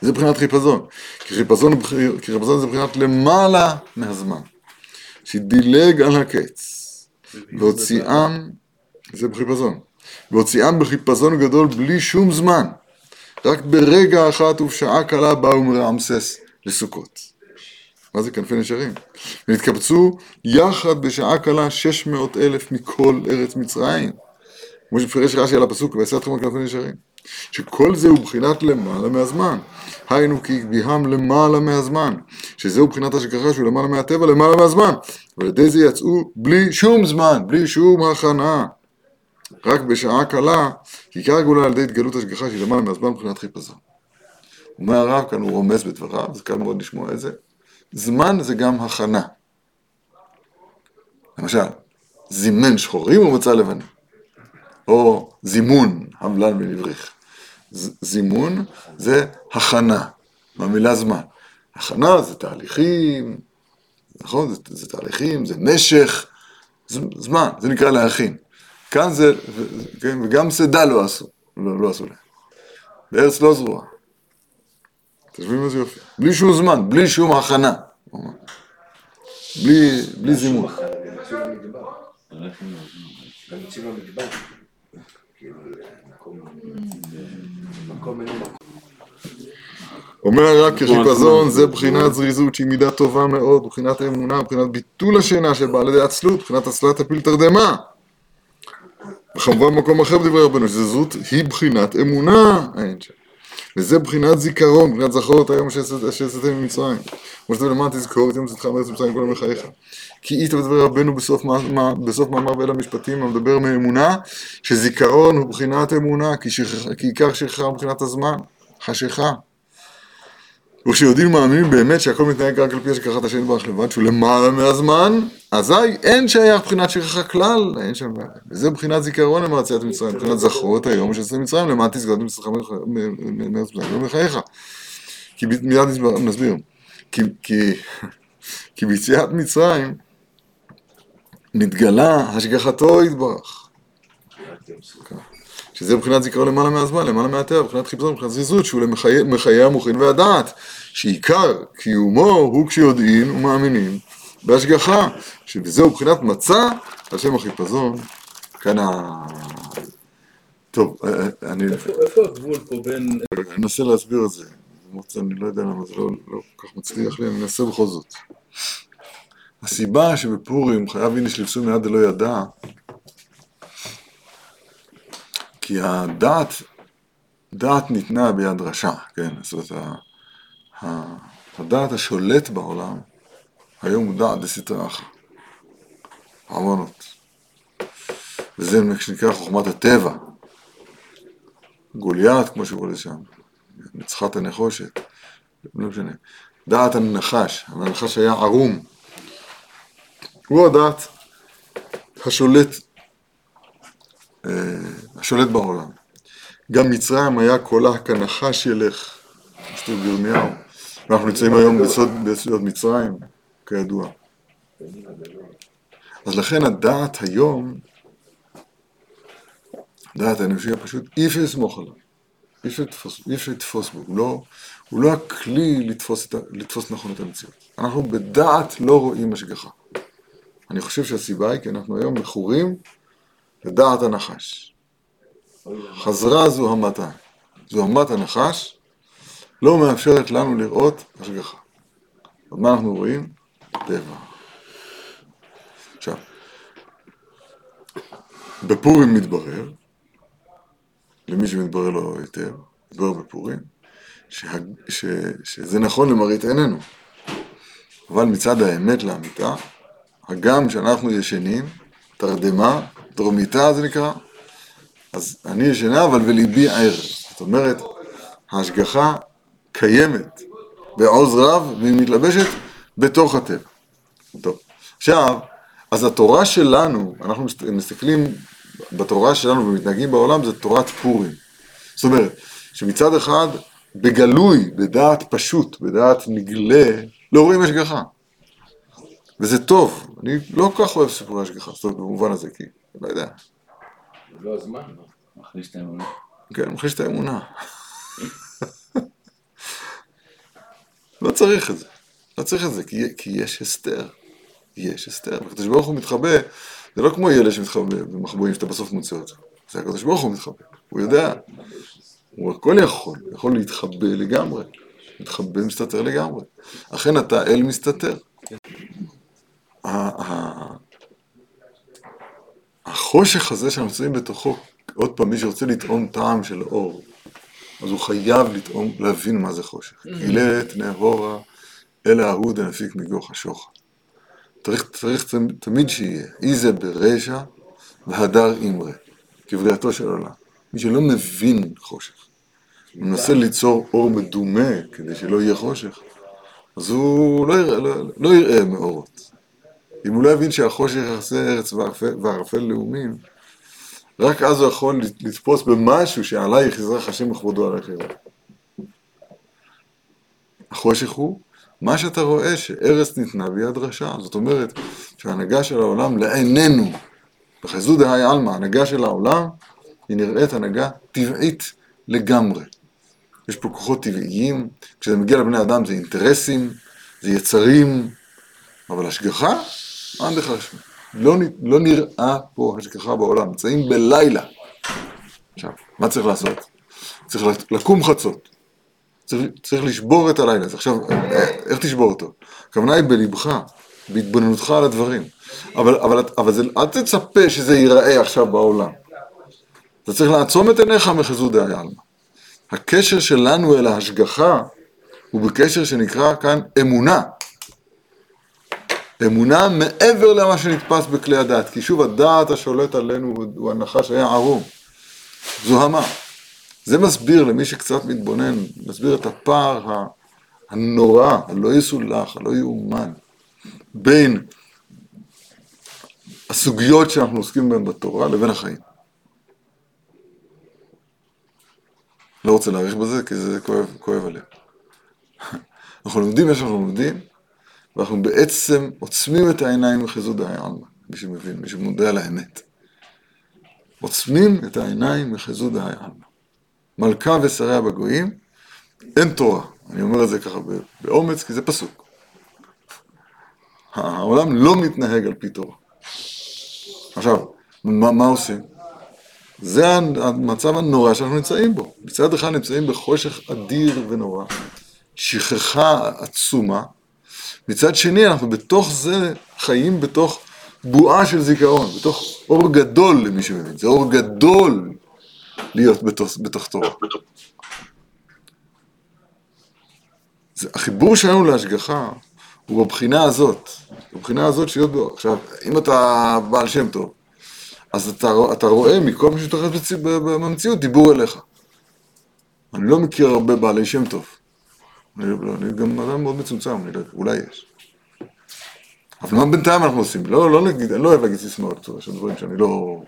זה מבחינת חיפזון. כי חיפזון, כי חיפזון זה מבחינת למעלה מהזמן. שדילג על הקץ. והוציאם, זה בחיפזון. והוציאם בחיפזון גדול בלי שום זמן. רק ברגע אחת ובשעה קלה באו מרעמסס לסוכות. מה זה כנפי נשרים? ונתקבצו יחד בשעה קלה שש מאות אלף מכל ארץ מצרים. כמו שפירש רש"י על הפסוק, ויעשה אתכם על כנפי נשרים. שכל זה הוא בחינת למעלה מהזמן. היינו כי הגביהם למעלה מהזמן. שזהו בחינת השגחה שהוא למעלה מהטבע, למעלה מהזמן. ועל ידי זה יצאו בלי שום זמן, בלי שום הכנה. רק בשעה קלה, עיקר הגאולה על ידי התגלות השגחה שהיא למעלה מהזמן מבחינת חיפזון. אומר הרב כאן, הוא רומז בדבריו, זה קל מאוד לשמוע את זה. זמן זה גם הכנה. למשל, זימן שחורים ומצא לבנים. או זימון, המלן. ז- זימון זה הכנה, מהמילה זמן. הכנה זה תהליכים, נכון? זה, זה תהליכים, זה משך, ז- זמן, זה נקרא להכין. כאן זה, כן, וגם שדה לא עשו, לא, לא עשו להם. בארץ לא זרועה. אתם שומעים איזה יופי? בלי שום זמן, בלי שום הכנה. בלי, בלי זימון. אומר הרב כחיפזון זה בחינת זריזות שהיא מידה טובה מאוד, בחינת האמונה, בחינת ביטול השינה שבאה על ידי עצלות, בחינת הצלת הפיל תרדמה. וכמובן במקום אחר בדברי רבנו, שזריזות היא בחינת אמונה, אין שם. וזה בחינת זיכרון, בחינת זכור את היום שיצאתם ממצרים. כמו שאתם למען תזכור את יום צאתך מארץ מצרים כל ימי חייך. כי איתה בדברי רבנו בסוף, מה, בסוף מאמר ואל המשפטים המדבר מאמונה, שזיכרון הוא בחינת אמונה, כי עיקר שכחה הוא בחינת הזמן, חשיכה. וכשיודעים ומאמינים באמת שהכל מתנהג רק על פי השגחת השם יתברך לבד, שהוא למעלה מהזמן, אזי אין שייך בחינת שכחה כלל, אין שם בעיה. וזה בחינת זיכרון למען יציאת מצרים, בחינת זכור את היום שיצאת מצרים, למען תסגוד מצרך מארץ מצרים, לא מחייך. כי מיד נסביר. כי ביציאת מצרים נתגלה השגחתו יתברך. שזה מבחינת זיכרון למעלה מהזמן, למעלה מהטבע, מבחינת חיפזון, מבחינת זריזות, שהוא למחיי מחיי המוחין והדעת, שעיקר קיומו הוא כשיודעים ומאמינים בהשגחה, שבזהו מבחינת מצה על שם החיפזון, כאן ה... טוב, אה, אה, אני איפה איפה הגבול פה בין... אני אנסה להסביר את זה, למרות שאני לא יודע למה זה לא, לא כל כך מצליח לי, אני אנסה בכל זאת. הסיבה שבפורים חייב איניש לפסול מיד דלא ידע, כי הדעת, דעת ניתנה ביד רשע, כן? זאת אומרת, הדעת השולט בעולם, היום הוא דעת דסתרא אחא, עוונות. וזה שנקרא חוכמת הטבע, גוליית, כמו שקוראים לזה שם, ניצחת הנחושת, לא משנה. דעת הנחש, הנחש היה ערום. הוא הדעת השולט, השולט בעולם. גם מצרים היה קולה כנחש ילך, כתוב בירמיהו. ואנחנו נמצאים היום בסוד, מצרים, כידוע. אז לכן הדעת היום, דעת האנושי הפשוט, אי אפשר לסמוך עליו. אי אפשר לתפוס, בו, הוא לא, הוא לא הכלי לתפוס, את, לתפוס נכון את המציאות. אנחנו בדעת לא רואים השגחה. אני חושב שהסיבה היא כי אנחנו היום מכורים לדעת הנחש. חזרה זוהמתה. זוהמת הנחש לא מאפשרת לנו לראות השגחה. אז מה אנחנו רואים? טבע. עכשיו, בפורים מתברר, למי שמתברר לו היטב, מתברר בפורים, שה, ש, שזה נכון למראית עינינו, אבל מצד האמת לאמיתה, הגם שאנחנו ישנים, תרדמה, דרומיתה זה נקרא, אז אני ישנה אבל בליבי ער. זאת אומרת, ההשגחה קיימת בעוז רב והיא מתלבשת בתוך הטבע. טוב, עכשיו, אז התורה שלנו, אנחנו מסת- מסתכלים בתורה שלנו ומתנהגים בעולם, זה תורת פורים. זאת אומרת, שמצד אחד, בגלוי, בדעת פשוט, בדעת נגלה, לא רואים השגחה. וזה טוב, אני לא כל כך אוהב סיפורי השגחה, זאת אומרת, במובן הזה, כי, לא יודע, לא הזמן, לא. מחליש את האמונה. כן, מחליש את האמונה. לא צריך את זה. לא צריך את זה, כי, כי יש הסתר. יש הסתר. הקדוש ברוך הוא מתחבא, זה לא כמו ילד שמתחבא במחבואים שאתה בסוף מוצא אותו. זה הקדוש ברוך הוא מתחבא. הוא יודע. הוא הכל יכול. הוא יכול להתחבא לגמרי. מתחבא מסתתר לגמרי. אכן אתה אל מסתתר. החושך הזה שאנחנו נמצאים בתוכו, עוד פעם, מי שרוצה לטעום טעם של אור, אז הוא חייב לטעום, להבין מה זה חושך. גילת נהורה, אל ההוא דנפיק מגוח השוחד. צריך, צריך תמ- תמיד שיהיה, אי זה ברשע והדר אימרה, כבריאתו של עולם. מי שלא מבין חושך, הוא מנסה ליצור אור מדומה כדי שלא יהיה חושך, אז הוא לא יראה, לא, לא יראה מאורות. אם הוא לא יבין שהחושך יחסי ארץ וערפל, לאומים, רק אז הוא יכול לתפוס במשהו שעלייך יזרח השם לכבודו עלייך יראה. החושך הוא מה שאתה רואה שארץ ניתנה ביד רשע. זאת אומרת שההנהגה של העולם לעינינו, בחזו דהי עלמא, ההנהגה של העולם היא נראית הנהגה טבעית לגמרי. יש פה כוחות טבעיים, כשזה מגיע לבני אדם זה אינטרסים, זה יצרים, אבל השגחה, אין בכלל שמה. לא, לא נראה פה השגחה בעולם, נמצאים בלילה. עכשיו, מה צריך לעשות? צריך לקום חצות. צריך, צריך לשבור את הלילה הזה. עכשיו, אה, איך תשבור אותו? הכוונה היא בלבך, בהתבוננותך על הדברים. אבל, אבל, אבל זה, אל תצפה שזה ייראה עכשיו בעולם. אתה צריך לעצום את עיניך מחזו דעי עלמא. הקשר שלנו אל ההשגחה הוא בקשר שנקרא כאן אמונה. אמונה מעבר למה שנתפס בכלי הדעת, כי שוב הדעת השולט עלינו הוא- הנחש היה ערום. זוהמה. זה מסביר למי שקצת מתבונן, מסביר את הפער הנורא, הלא יסולח, הלא יאומן, בין הסוגיות שאנחנו עוסקים בהן בתורה לבין החיים. לא רוצה להאריך בזה, כי זה כואב, כואב הלב. אנחנו לומדים מה שאנחנו לומדים, ואנחנו בעצם עוצמים את העיניים מחיזו דעי עלמא, מי שמבין, מי שמודע לאמת. עוצמים את העיניים מחיזו דעי עלמא. מלכה ושריה בגויים, אין תורה. אני אומר את זה ככה באומץ, כי זה פסוק. העולם לא מתנהג על פי תורה. עכשיו, מה, מה עושים? זה המצב הנורא שאנחנו נמצאים בו. מצד אחד נמצאים בחושך אדיר ונורא, שכחה עצומה, מצד שני אנחנו בתוך זה חיים בתוך בועה של זיכרון, בתוך אור גדול למי שמבין, זה אור גדול להיות בתוך, בתוך תורה. זה, החיבור שלנו להשגחה הוא בבחינה הזאת, בבחינה הזאת להיות בו. עכשיו, אם אתה בעל שם טוב, אז אתה, אתה רואה מכל מה ב- במציאות דיבור אליך. אני לא מכיר הרבה בעלי שם טוב. אני, לא, אני גם אדם מאוד מצומצם, אני לא יודע, אולי יש. אבל מה בינתיים אנחנו עושים? לא, לא נגיד, אני לא אוהב להגיד סיסמאות, יש דברים שאני לא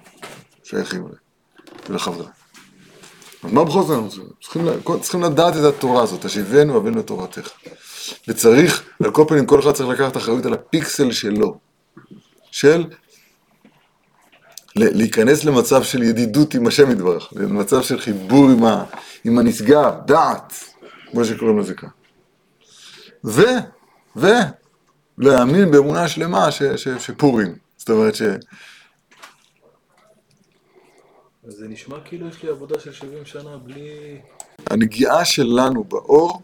שייכים אליהם, ולחבריי. אז מה בכל זאת אנחנו צריכים? צריכים, לדעת את התורה הזאת, השיבנו אבינו לתורתך. וצריך, על כל פנים, כל אחד צריך לקחת אחריות על הפיקסל שלו, של להיכנס למצב של ידידות עם השם יתברך, למצב של חיבור עם, ה, עם הנשגב, דעת, כמו שקוראים לזה כאן. ו, ו, להאמין באמונה שלמה ש, ש, שפורים. זאת אומרת ש... זה נשמע כאילו יש לי עבודה של 70 שנה בלי... הנגיעה שלנו באור,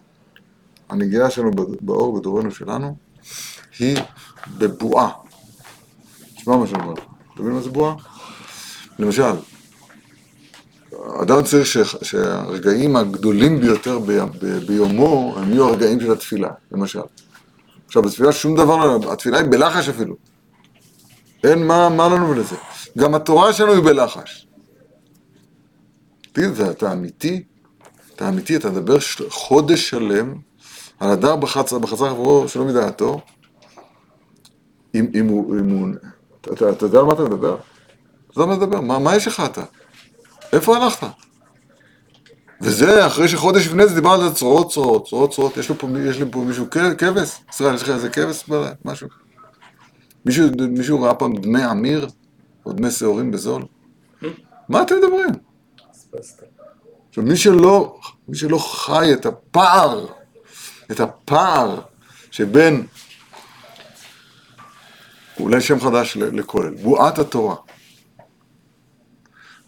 הנגיעה שלנו באור בדורנו שלנו, היא בבועה. תשמע מה שאני אומר. אתה מבין מה זה בועה? למשל, אדם צריך. שהרגעים הגדולים ביותר. ביומו הם יהיו הרגעים של התפילה, למשל. עכשיו, בתפילה שום דבר לא... התפילה היא בלחש אפילו. אין מה, מה לנו לזה. גם התורה שלנו היא בלחש. תגיד, אתה אמיתי? אתה אמיתי, אתה מדבר. חודש שלם על הדר בחצר, בחצר חברו שלא מדעתו, אם, אם הוא, אם הוא, אתה, אתה יודע על מה אתה מדבר? אתה יודע על מה מדבר, מה, מה יש לך אתה? איפה הלכת? וזה אחרי שחודש לפני זה דיבר על זה צרורות צרורות, צרורות צרורות, יש, יש לי פה מישהו כבש? ישראל, יש לך איזה כבש? משהו? מישהו, מישהו ראה פעם דמי אמיר? או דמי שעורים בזול? מה אתם מדברים? עכשיו, מי שלא, מי שלא חי את הפער, את הפער שבין, אולי שם חדש לכולל, בועת התורה.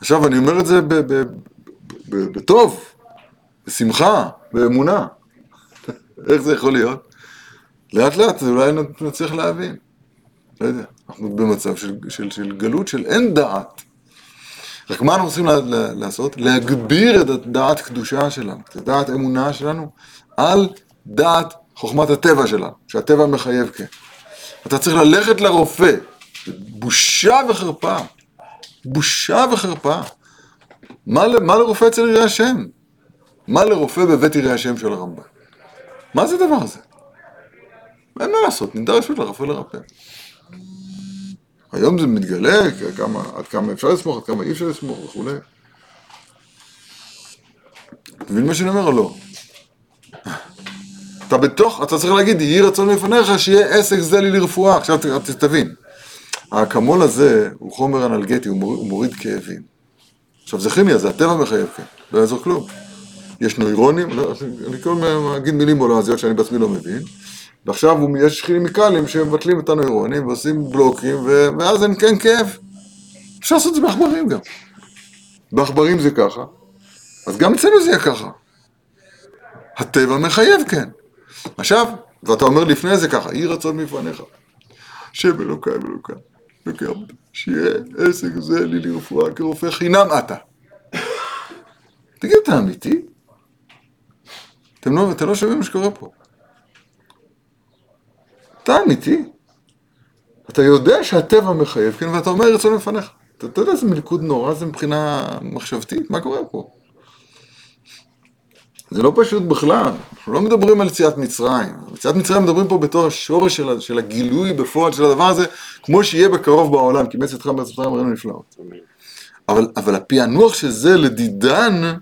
עכשיו, אני אומר את זה בטוב, בשמחה, באמונה. איך זה יכול להיות? לאט לאט אולי נצליח להבין. לא יודע, אנחנו במצב של, של, של גלות של אין דעת. רק מה אנחנו רוצים לעשות? להגביר את הדעת קדושה שלנו, את הדעת אמונה שלנו, על דעת חוכמת הטבע שלנו, שהטבע מחייב כן. אתה צריך ללכת לרופא, בושה וחרפה, בושה וחרפה. מה, מה לרופא אצל יראי השם? מה לרופא בבית יראי השם של הרמב"ם? מה זה הדבר הזה? אין מה לעשות, נדרש לרופא לרפא. היום זה מתגלה, כמה, עד כמה אפשר לסמוך, עד כמה אי אפשר לסמוך וכולי. אתה מבין מה שאני אומר או לא? אתה בתוך, אתה צריך להגיד, יהי רצון מלפניך שיהיה עסק זה לי לרפואה. עכשיו תבין, האקמול הזה הוא חומר אנלגטי, הוא מוריד, הוא מוריד כאבים. עכשיו זה כימיה, זה הטבע מחייב כן, לא יעזור כלום. יש נוירונים, לא, אני כל הזמן אגיד מילים מולזיות שאני בעצמי לא מבין. ועכשיו יש כימיקלים שמבטלים את הנוירונים ועושים בלוקים, ואז אין כן כאב. אפשר לעשות את זה בעכברים גם. בעכברים זה ככה, אז גם אצלנו זה יהיה ככה. הטבע מחייב כן. עכשיו, ואתה אומר לפני זה ככה, יהי רצון מפניך. שם אלוקיי ואלוקיי, עבודה. שיהיה עסק זה לי לרפואה כרופא חינם אתה. תגיד, אתה אמיתי? אתם לא, אתם לא שומעים מה שקורה פה. אתה אמיתי? אתה יודע שהטבע מחייב, כן, ואתה אומר רצון לפניך. אתה, אתה יודע איזה מלכוד נורא זה מבחינה מחשבתית? מה קורה פה? זה לא פשוט בכלל, אנחנו לא מדברים על יציאת מצרים. יציאת מצרים מדברים פה בתור השורש של, של הגילוי בפועל של הדבר הזה, כמו שיהיה בקרוב בעולם, כי מצאתך בארצותך אמרנו נפלאות. אבל, אבל הפענוח של זה לדידן,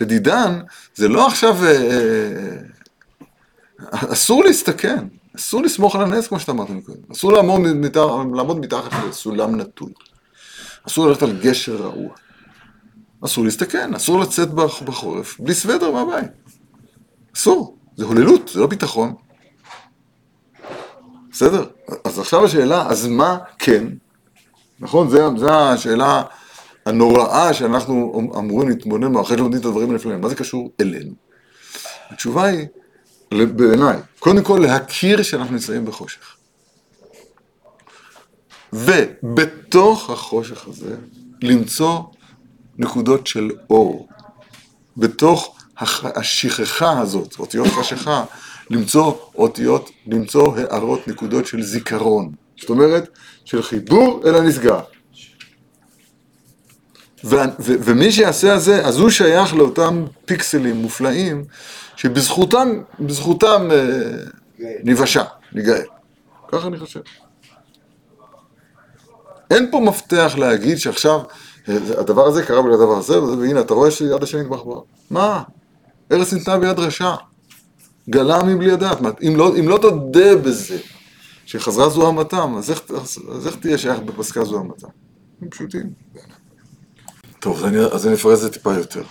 לדידן, זה לא עכשיו... אה, אה, אסור להסתכן, אסור לסמוך על הנס כמו שאתה אמרת מקודם, אסור לעמוד, לעמוד מתחת לסולם נטוי, אסור ללכת על גשר רעוע, אסור להסתכן, אסור לצאת בחורף בלי סוודר מהבית, אסור, זה הוללות, זה לא ביטחון. בסדר? אז עכשיו השאלה, אז מה כן? נכון? זו השאלה הנוראה שאנחנו אמורים להתבונן בה אחרי שלומדים את הדברים הנפלאים. מה זה קשור אלינו? התשובה היא, בעיניי, קודם כל להכיר שאנחנו נמצאים בחושך. ובתוך החושך הזה למצוא נקודות של אור. בתוך השכחה הזאת, אותיות חשיכה, למצוא אותיות, למצוא הערות, נקודות של זיכרון. זאת אומרת, של חיבור אל הנשגב. ומי שיעשה את זה, אז הוא שייך לאותם פיקסלים מופלאים שבזכותם, בזכותם אה, ניוושע, ניגאל. ככה אני חושב. אין פה מפתח להגיד שעכשיו הדבר הזה קרה בגלל הדבר הזה, והנה אתה רואה שיד השם נטבח בו. מה? ארץ ניתנה ביד רשע. גלה מבלי לדעת. אם לא, אם לא תודה בזה, שחזרה זוהמתם, אז איך, אז איך תהיה שייך בפסקה זוהמתם? הם פשוטים. טוב, אז אני, אז אני אפרט את זה טיפה יותר.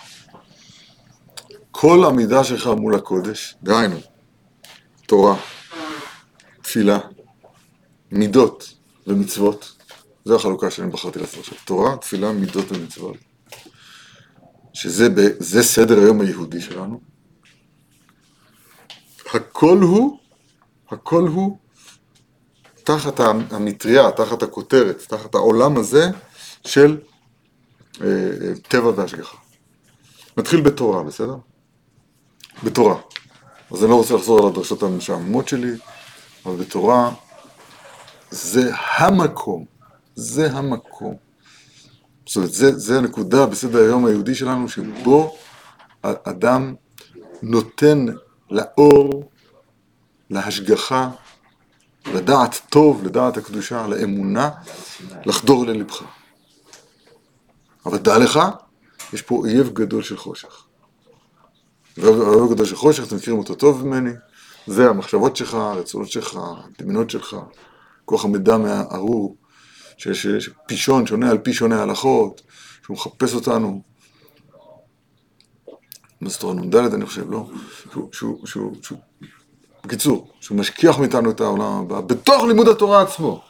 כל עמידה שלך מול הקודש, דהיינו, תורה, תפילה, מידות ומצוות, זו החלוקה שאני בחרתי לעשות עכשיו. תורה, תפילה, מידות ומצוות. שזה ב, סדר היום היהודי שלנו. הכל הוא, הכל הוא תחת המטריה, תחת הכותרת, תחת העולם הזה של אה, טבע והשגחה. נתחיל בתורה, בסדר? בתורה. אז אני לא רוצה לחזור על הדרשות המשעממות שלי, אבל בתורה זה המקום, זה המקום. זאת אומרת, זה, זה הנקודה בסדר היום היהודי שלנו, שבו אדם נותן לאור, להשגחה, לדעת טוב, לדעת הקדושה, לאמונה, לחדור ללבך. אבל דע לך, יש פה אויב גדול של חושך. ואויב גדול של חושך, אתם מכירים אותו טוב ממני, זה המחשבות שלך, הרצונות שלך, הדמיונות שלך, כוח המידע מהארור, שיש פישון שונה על פי שונה הלכות, שהוא מחפש אותנו. מה זאת אומרת, נ"ד אני חושב, לא? שהוא, בקיצור, שהוא משכיח מאיתנו את העולם הבא, בתוך לימוד התורה עצמו.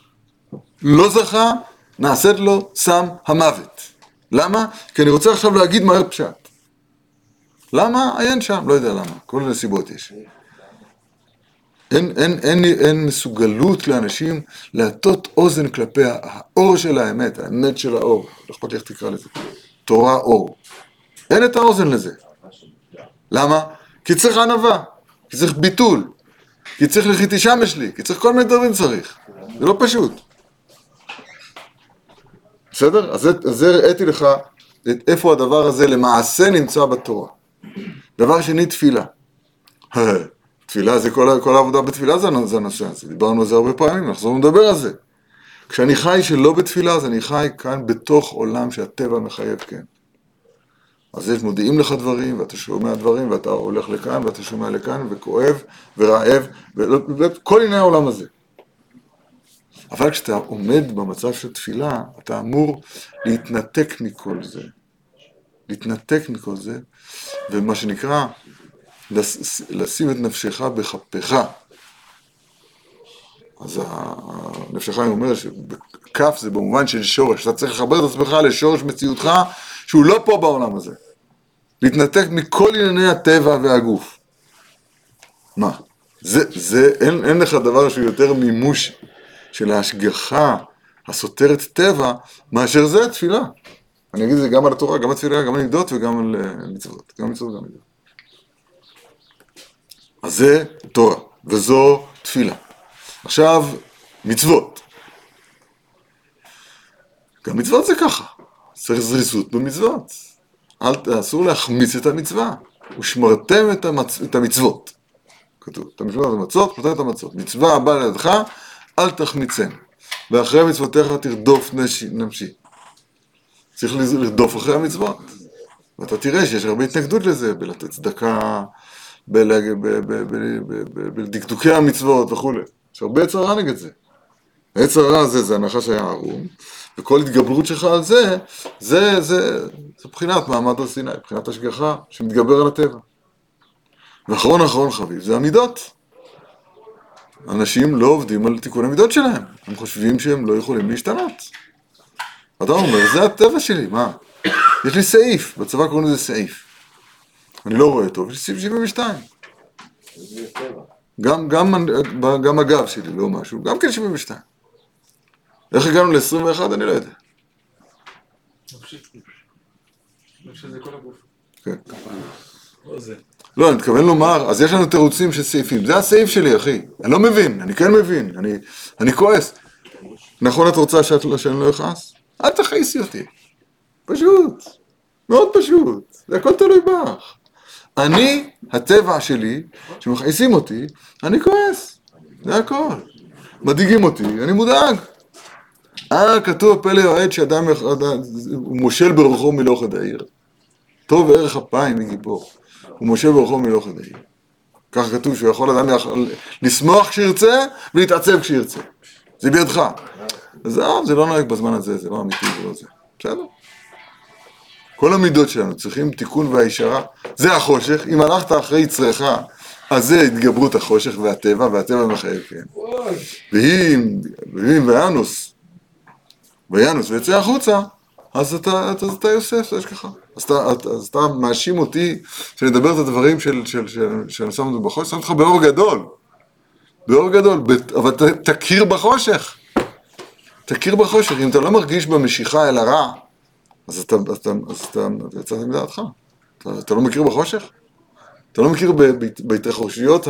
לא זכה, נעשית לו סם המוות. למה? כי אני רוצה עכשיו להגיד מהר פשט. למה? עיין שם, לא יודע למה, כל מיני סיבות יש. אין, אין, אין, אין מסוגלות לאנשים להטות אוזן כלפי האור של האמת, האמת של האור, לא אכפת לי איך תקרא לזה, תורה אור. אין את האוזן לזה. למה? כי צריך ענווה, כי צריך ביטול, כי צריך לכי שמש לי, כי צריך כל מיני דברים צריך. זה לא פשוט. בסדר? אז זה הראיתי לך את איפה הדבר הזה למעשה נמצא בתורה. דבר שני, תפילה. תפילה זה כל, כל העבודה בתפילה זה, זה הנושא הזה, דיברנו על זה הרבה פעמים, נחזור לדבר על זה. כשאני חי שלא בתפילה, אז אני חי כאן בתוך עולם שהטבע מחייב כן. אז יש, מודיעים לך דברים, ואתה שומע דברים, ואתה הולך לכאן, ואתה שומע לכאן, וכואב, ורעב, וכל ענייני העולם הזה. אבל כשאתה עומד במצב של תפילה, אתה אמור להתנתק מכל זה. להתנתק מכל זה, ומה שנקרא, לשים את נפשך בכפיך. אז נפשך, אני אומר שכף זה במובן של שורש, אתה צריך לחבר את עצמך לשורש מציאותך שהוא לא פה בעולם הזה. להתנתק מכל ענייני הטבע והגוף. מה? זה, זה, אין, אין לך דבר שהוא יותר מימוש של ההשגחה הסותרת טבע, מאשר זה התפילה. אני אגיד את זה גם על התורה, גם על התפילה, גם על מידות וגם על אה, מצוות. גם מצוות וגם מידות. אז זה תורה, וזו תפילה. עכשיו, מצוות. גם מצוות זה ככה. צריך זריזות במצוות. אל, אסור להחמיץ את המצווה. ושמרתם את, המצ... את המצוות. כתוב, את המצוות המצות, שמרתם את המצות. מצווה הבאה לידך, אל תחמיצן. ואחרי מצוותיך תרדוף נפשי. צריך לרדוף אחרי המצוות. ואתה תראה שיש הרבה התנגדות לזה, בלתת צדקה, בדקדוקי המצוות וכולי. יש הרבה יצר רע נגד זה. היצר הרע הזה זה הנחש היה ערום, וכל התגברות שלך על זה, זה, זה, זה בחינת מעמד הר סיני, בחינת השגחה שמתגבר על הטבע. ואחרון אחרון חביב זה המידות. אנשים לא עובדים על תיקון המידות שלהם, הם חושבים שהם לא יכולים להשתנות. אתה אומר, זה הטבע שלי, מה? יש לי סעיף, בצבא קוראים לזה סעיף. אני לא רואה טוב, יש סעיף 72. גם, גם, גם הגב שלי, לא משהו, גם כן 72. איך הגענו ל-21 אני לא יודע. כן. לא, אני מתכוון לומר, אז יש לנו תירוצים של סעיפים. זה הסעיף שלי, אחי. אני לא מבין, אני כן מבין, אני, אני כועס. נכון את רוצה שאת, שאני לא אכעס? אל תכעיסי אותי. פשוט. מאוד פשוט. זה הכל תלוי בך. אני, הטבע שלי, שמכעיסים אותי, אני כועס. זה הכל. מדאיגים אותי, אני מודאג. אה, כתוב פלא יועד שאדם הוא מושל ברוחו מלוך עד העיר. טוב ערך אפיים מגיבור. הוא מושל ברוחו מלוך עד העיר. ככה כתוב שהוא יכול אדם לשמוח כשירצה ולהתעצב כשירצה. זה בידך. זהו, זה לא נוהג בזמן הזה, זה לא אמיתי, זה לא זה. בסדר. כל המידות שלנו צריכים תיקון והישרה. זה החושך, אם הלכת אחרי יצרך, אז זה התגברות החושך והטבע, והטבע מחייב, כן. ואם, ואם וינוס, וינוס ויצא החוצה, אז אתה, אתה, אתה יוסף, זה השגחה. אז אתה, אתה, אז אתה מאשים אותי שאני אדבר את הדברים של, של, של, את זה בחושך, שם אותך באור גדול. באור גדול, אבל ת, תכיר בחושך. תכיר בחושך. אם אתה לא מרגיש במשיכה אל הרע, אז אתה, אתה, אז אתה, יצאת מדעתך. אתה, אתה לא מכיר בחושך? אתה לא מכיר בהתרחשויות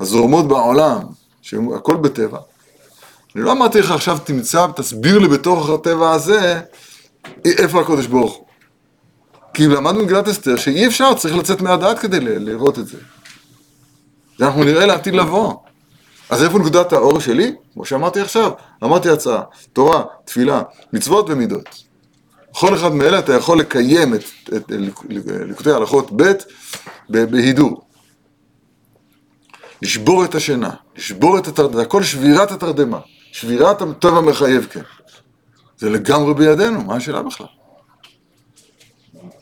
הזורמות בעולם, שהכל בטבע. אני לא אמרתי לך עכשיו תמצא, תסביר לי בתוך הטבע הזה איפה הקודש ברוך הוא. כי למדנו במגילת אסתר שאי אפשר, צריך לצאת מהדעת כדי לראות את זה. זה אנחנו נראה לעתיד לבוא. אז איפה נקודת האור שלי? כמו שאמרתי עכשיו, אמרתי הצעה, תורה, תפילה, מצוות ומידות. בכל אחד מאלה אתה יכול לקיים את, את, את ליקוטי הלכות ב' בהידור. לשבור את השינה, לשבור את התרדמה, זה הכל שבירת התרדמה, שבירת הטבע מחייב כן. זה לגמרי בידינו, מה השאלה בכלל?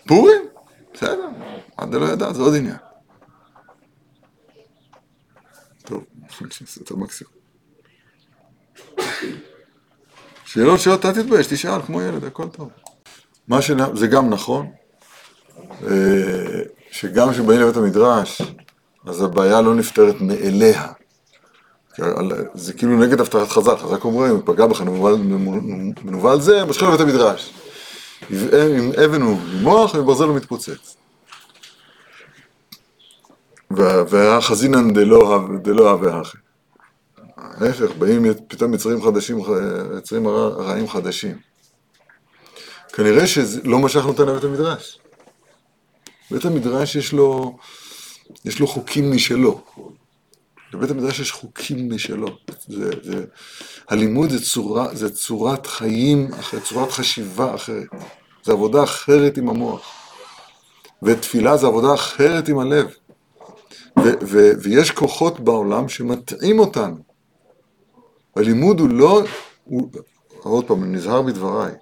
פורים, בסדר, עד לא ידע, זה עוד עניין. טוב, נעשה את המקסימום. שאלות שאלות, אל תתבייש, תשאל כמו ילד, הכל טוב. מה ש... זה גם נכון, אה, שגם כשבאים לבית המדרש, אז הבעיה לא נפתרת מאליה. זה כאילו נגד הבטחת חז"ל, חז"ל אומרים, אם פגע בך מנוול, זה, משכו לבית המדרש. עם אבן הוא ממוח וברזל הוא מתפוצץ. וה- והחזינן דלא הכי. ההפך, באים פתאום יצרים חדשים, יצרים רע- רעים חדשים. כנראה שלא משכנו אותנו לבית המדרש. בית המדרש יש לו, יש לו חוקים משלו. לבית המדרש יש חוקים משלו. זה, זה, הלימוד זה, צורה, זה צורת חיים אחרת, צורת חשיבה אחרת. זה עבודה אחרת עם המוח. ותפילה זה עבודה אחרת עם הלב. ו, ו, ויש כוחות בעולם שמטעים אותנו. הלימוד הוא לא, הוא, עוד פעם, אני נזהר בדבריי.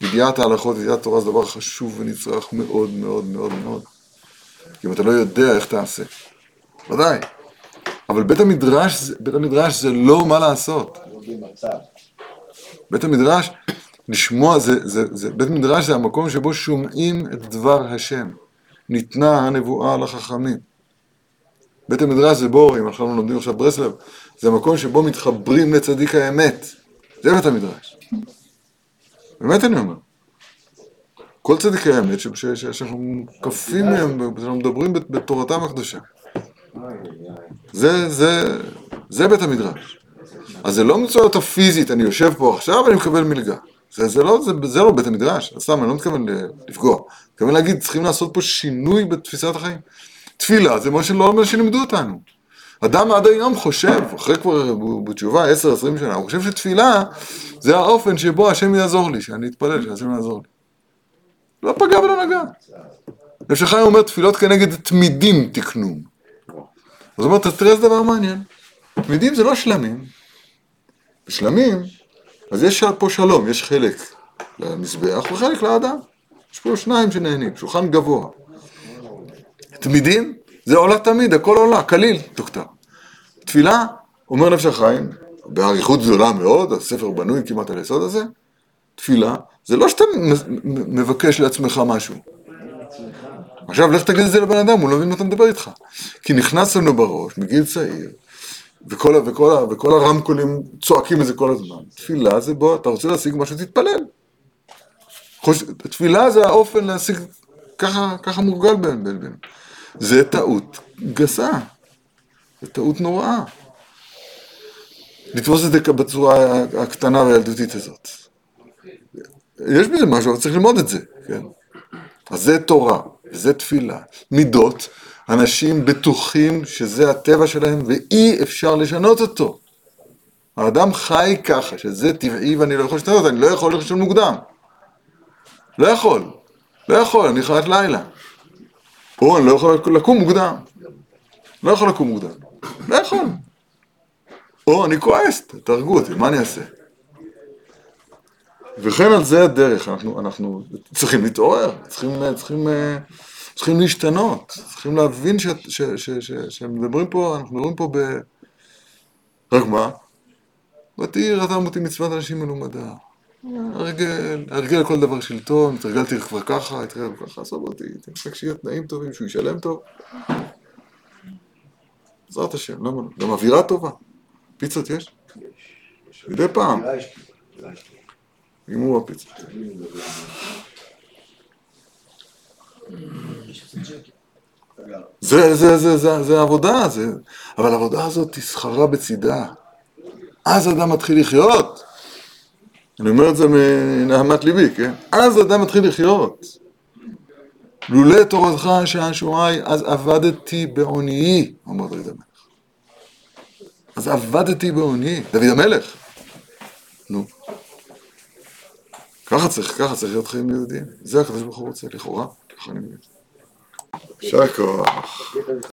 ידיעת ההלכות, ידיעת תורה זה דבר חשוב ונצרך מאוד מאוד מאוד מאוד. כי אם אתה לא יודע איך תעשה. ודאי. אבל בית המדרש, בית המדרש זה לא מה לעשות. בית המדרש, לשמוע, זה, זה, זה, בית המדרש זה המקום שבו שומעים את דבר השם. ניתנה הנבואה לחכמים. בית המדרש זה בו, אם אנחנו לומדים עכשיו ברסלב, זה המקום שבו מתחברים לצדיק האמת. זה בית המדרש. באמת אני אומר. כל צדיקי האמת שאנחנו מוקפים מהם, שאנחנו מדברים בת- בתורתם הקדושה. זה, זה, זה בית המדרש. אז זה לא מצוות הפיזית, אני יושב פה עכשיו ואני מקבל מלגה. זה, זה, לא, זה, זה לא בית המדרש, סתם, אני לא מתכוון לפגוע. אני מתכוון להגיד, צריכים לעשות פה שינוי בתפיסת החיים. תפילה זה מה שלא מה שלימדו אותנו. אדם עד היום חושב, אחרי כבר בתשובה 10-20 שנה, הוא חושב שתפילה זה האופן שבו השם יעזור לי, שאני אתפלל, שהשם יעזור לי. לא פגע ולא נגע. שחיים אומר תפילות כנגד תמידים תקנו. אז הוא אומר, תראה איזה דבר מעניין. תמידים זה לא שלמים. בשלמים, אז יש פה שלום, יש חלק למזבח וחלק לאדם. יש פה שניים שנהנים, שולחן גבוה. תמידים זה עולה תמיד, הכל עולה, קליל, דוקטור. תפילה, אומר נפש החיים, באריכות גדולה מאוד, הספר בנוי כמעט על היסוד הזה, תפילה, זה לא שאתה מבקש לעצמך משהו. עכשיו לך תגיד את זה לבן אדם, הוא לא מבין מה אתה מדבר איתך. כי נכנס לנו בראש, מגיל צעיר, וכל, וכל, וכל הרמקולים צועקים את זה כל הזמן. תפילה זה בוא, אתה רוצה להשיג משהו, תתפלל. חוש... תפילה זה האופן להשיג, ככה, ככה מורגל בין בין בין. זה טעות גסה, זה טעות נוראה. לתפוס את זה בצורה הקטנה והילדותית הזאת. יש בזה משהו, אבל צריך ללמוד את זה, כן? אז זה תורה, וזה תפילה. מידות, אנשים בטוחים שזה הטבע שלהם ואי אפשר לשנות אותו. האדם חי ככה, שזה טבעי ואני לא יכול לשנות אותו, אני לא יכול לישון מוקדם. לא יכול, לא יכול, אני חיית לילה. או אני לא יכול לקום מוקדם. לא יכול לקום מוקדם. לא יכול. או אני כועס, תהרגו אותי, מה אני אעשה? וכן על זה הדרך, אנחנו, אנחנו צריכים להתעורר, צריכים, צריכים, צריכים להשתנות, צריכים להבין שמדברים פה, אנחנו מדברים פה ב... רק מה? ותהי רתם אותי מצוות אנשים מלומדה. הרגל, הרגל לכל דבר שלטון, התרגלתי כבר ככה, התרגלתי ככה, עזוב אותי, תנסק שיהיה תנאים טובים, שהוא ישלם טוב. בעזרת השם, למה לא? גם אווירה טובה. פיצות יש? מדי פעם, נגמרו הפיצות. זה, זה, זה, זה, זה עבודה, זה, אבל העבודה הזאת תסחרה בצידה. אז אדם מתחיל לחיות. אני אומר את זה מנהמת ליבי, כן? אז אדם מתחיל לחיות. לולא תורתך שעה שועי, אז עבדתי בעוניי, אומר דוד המלך. אז עבדתי בעוניי, דוד המלך. נו. ככה צריך, ככה צריך להיות חיים יהודיים. זה הקדוש ברוך הוא רוצה, לכאורה, ככה אני מבין. יישר כוח.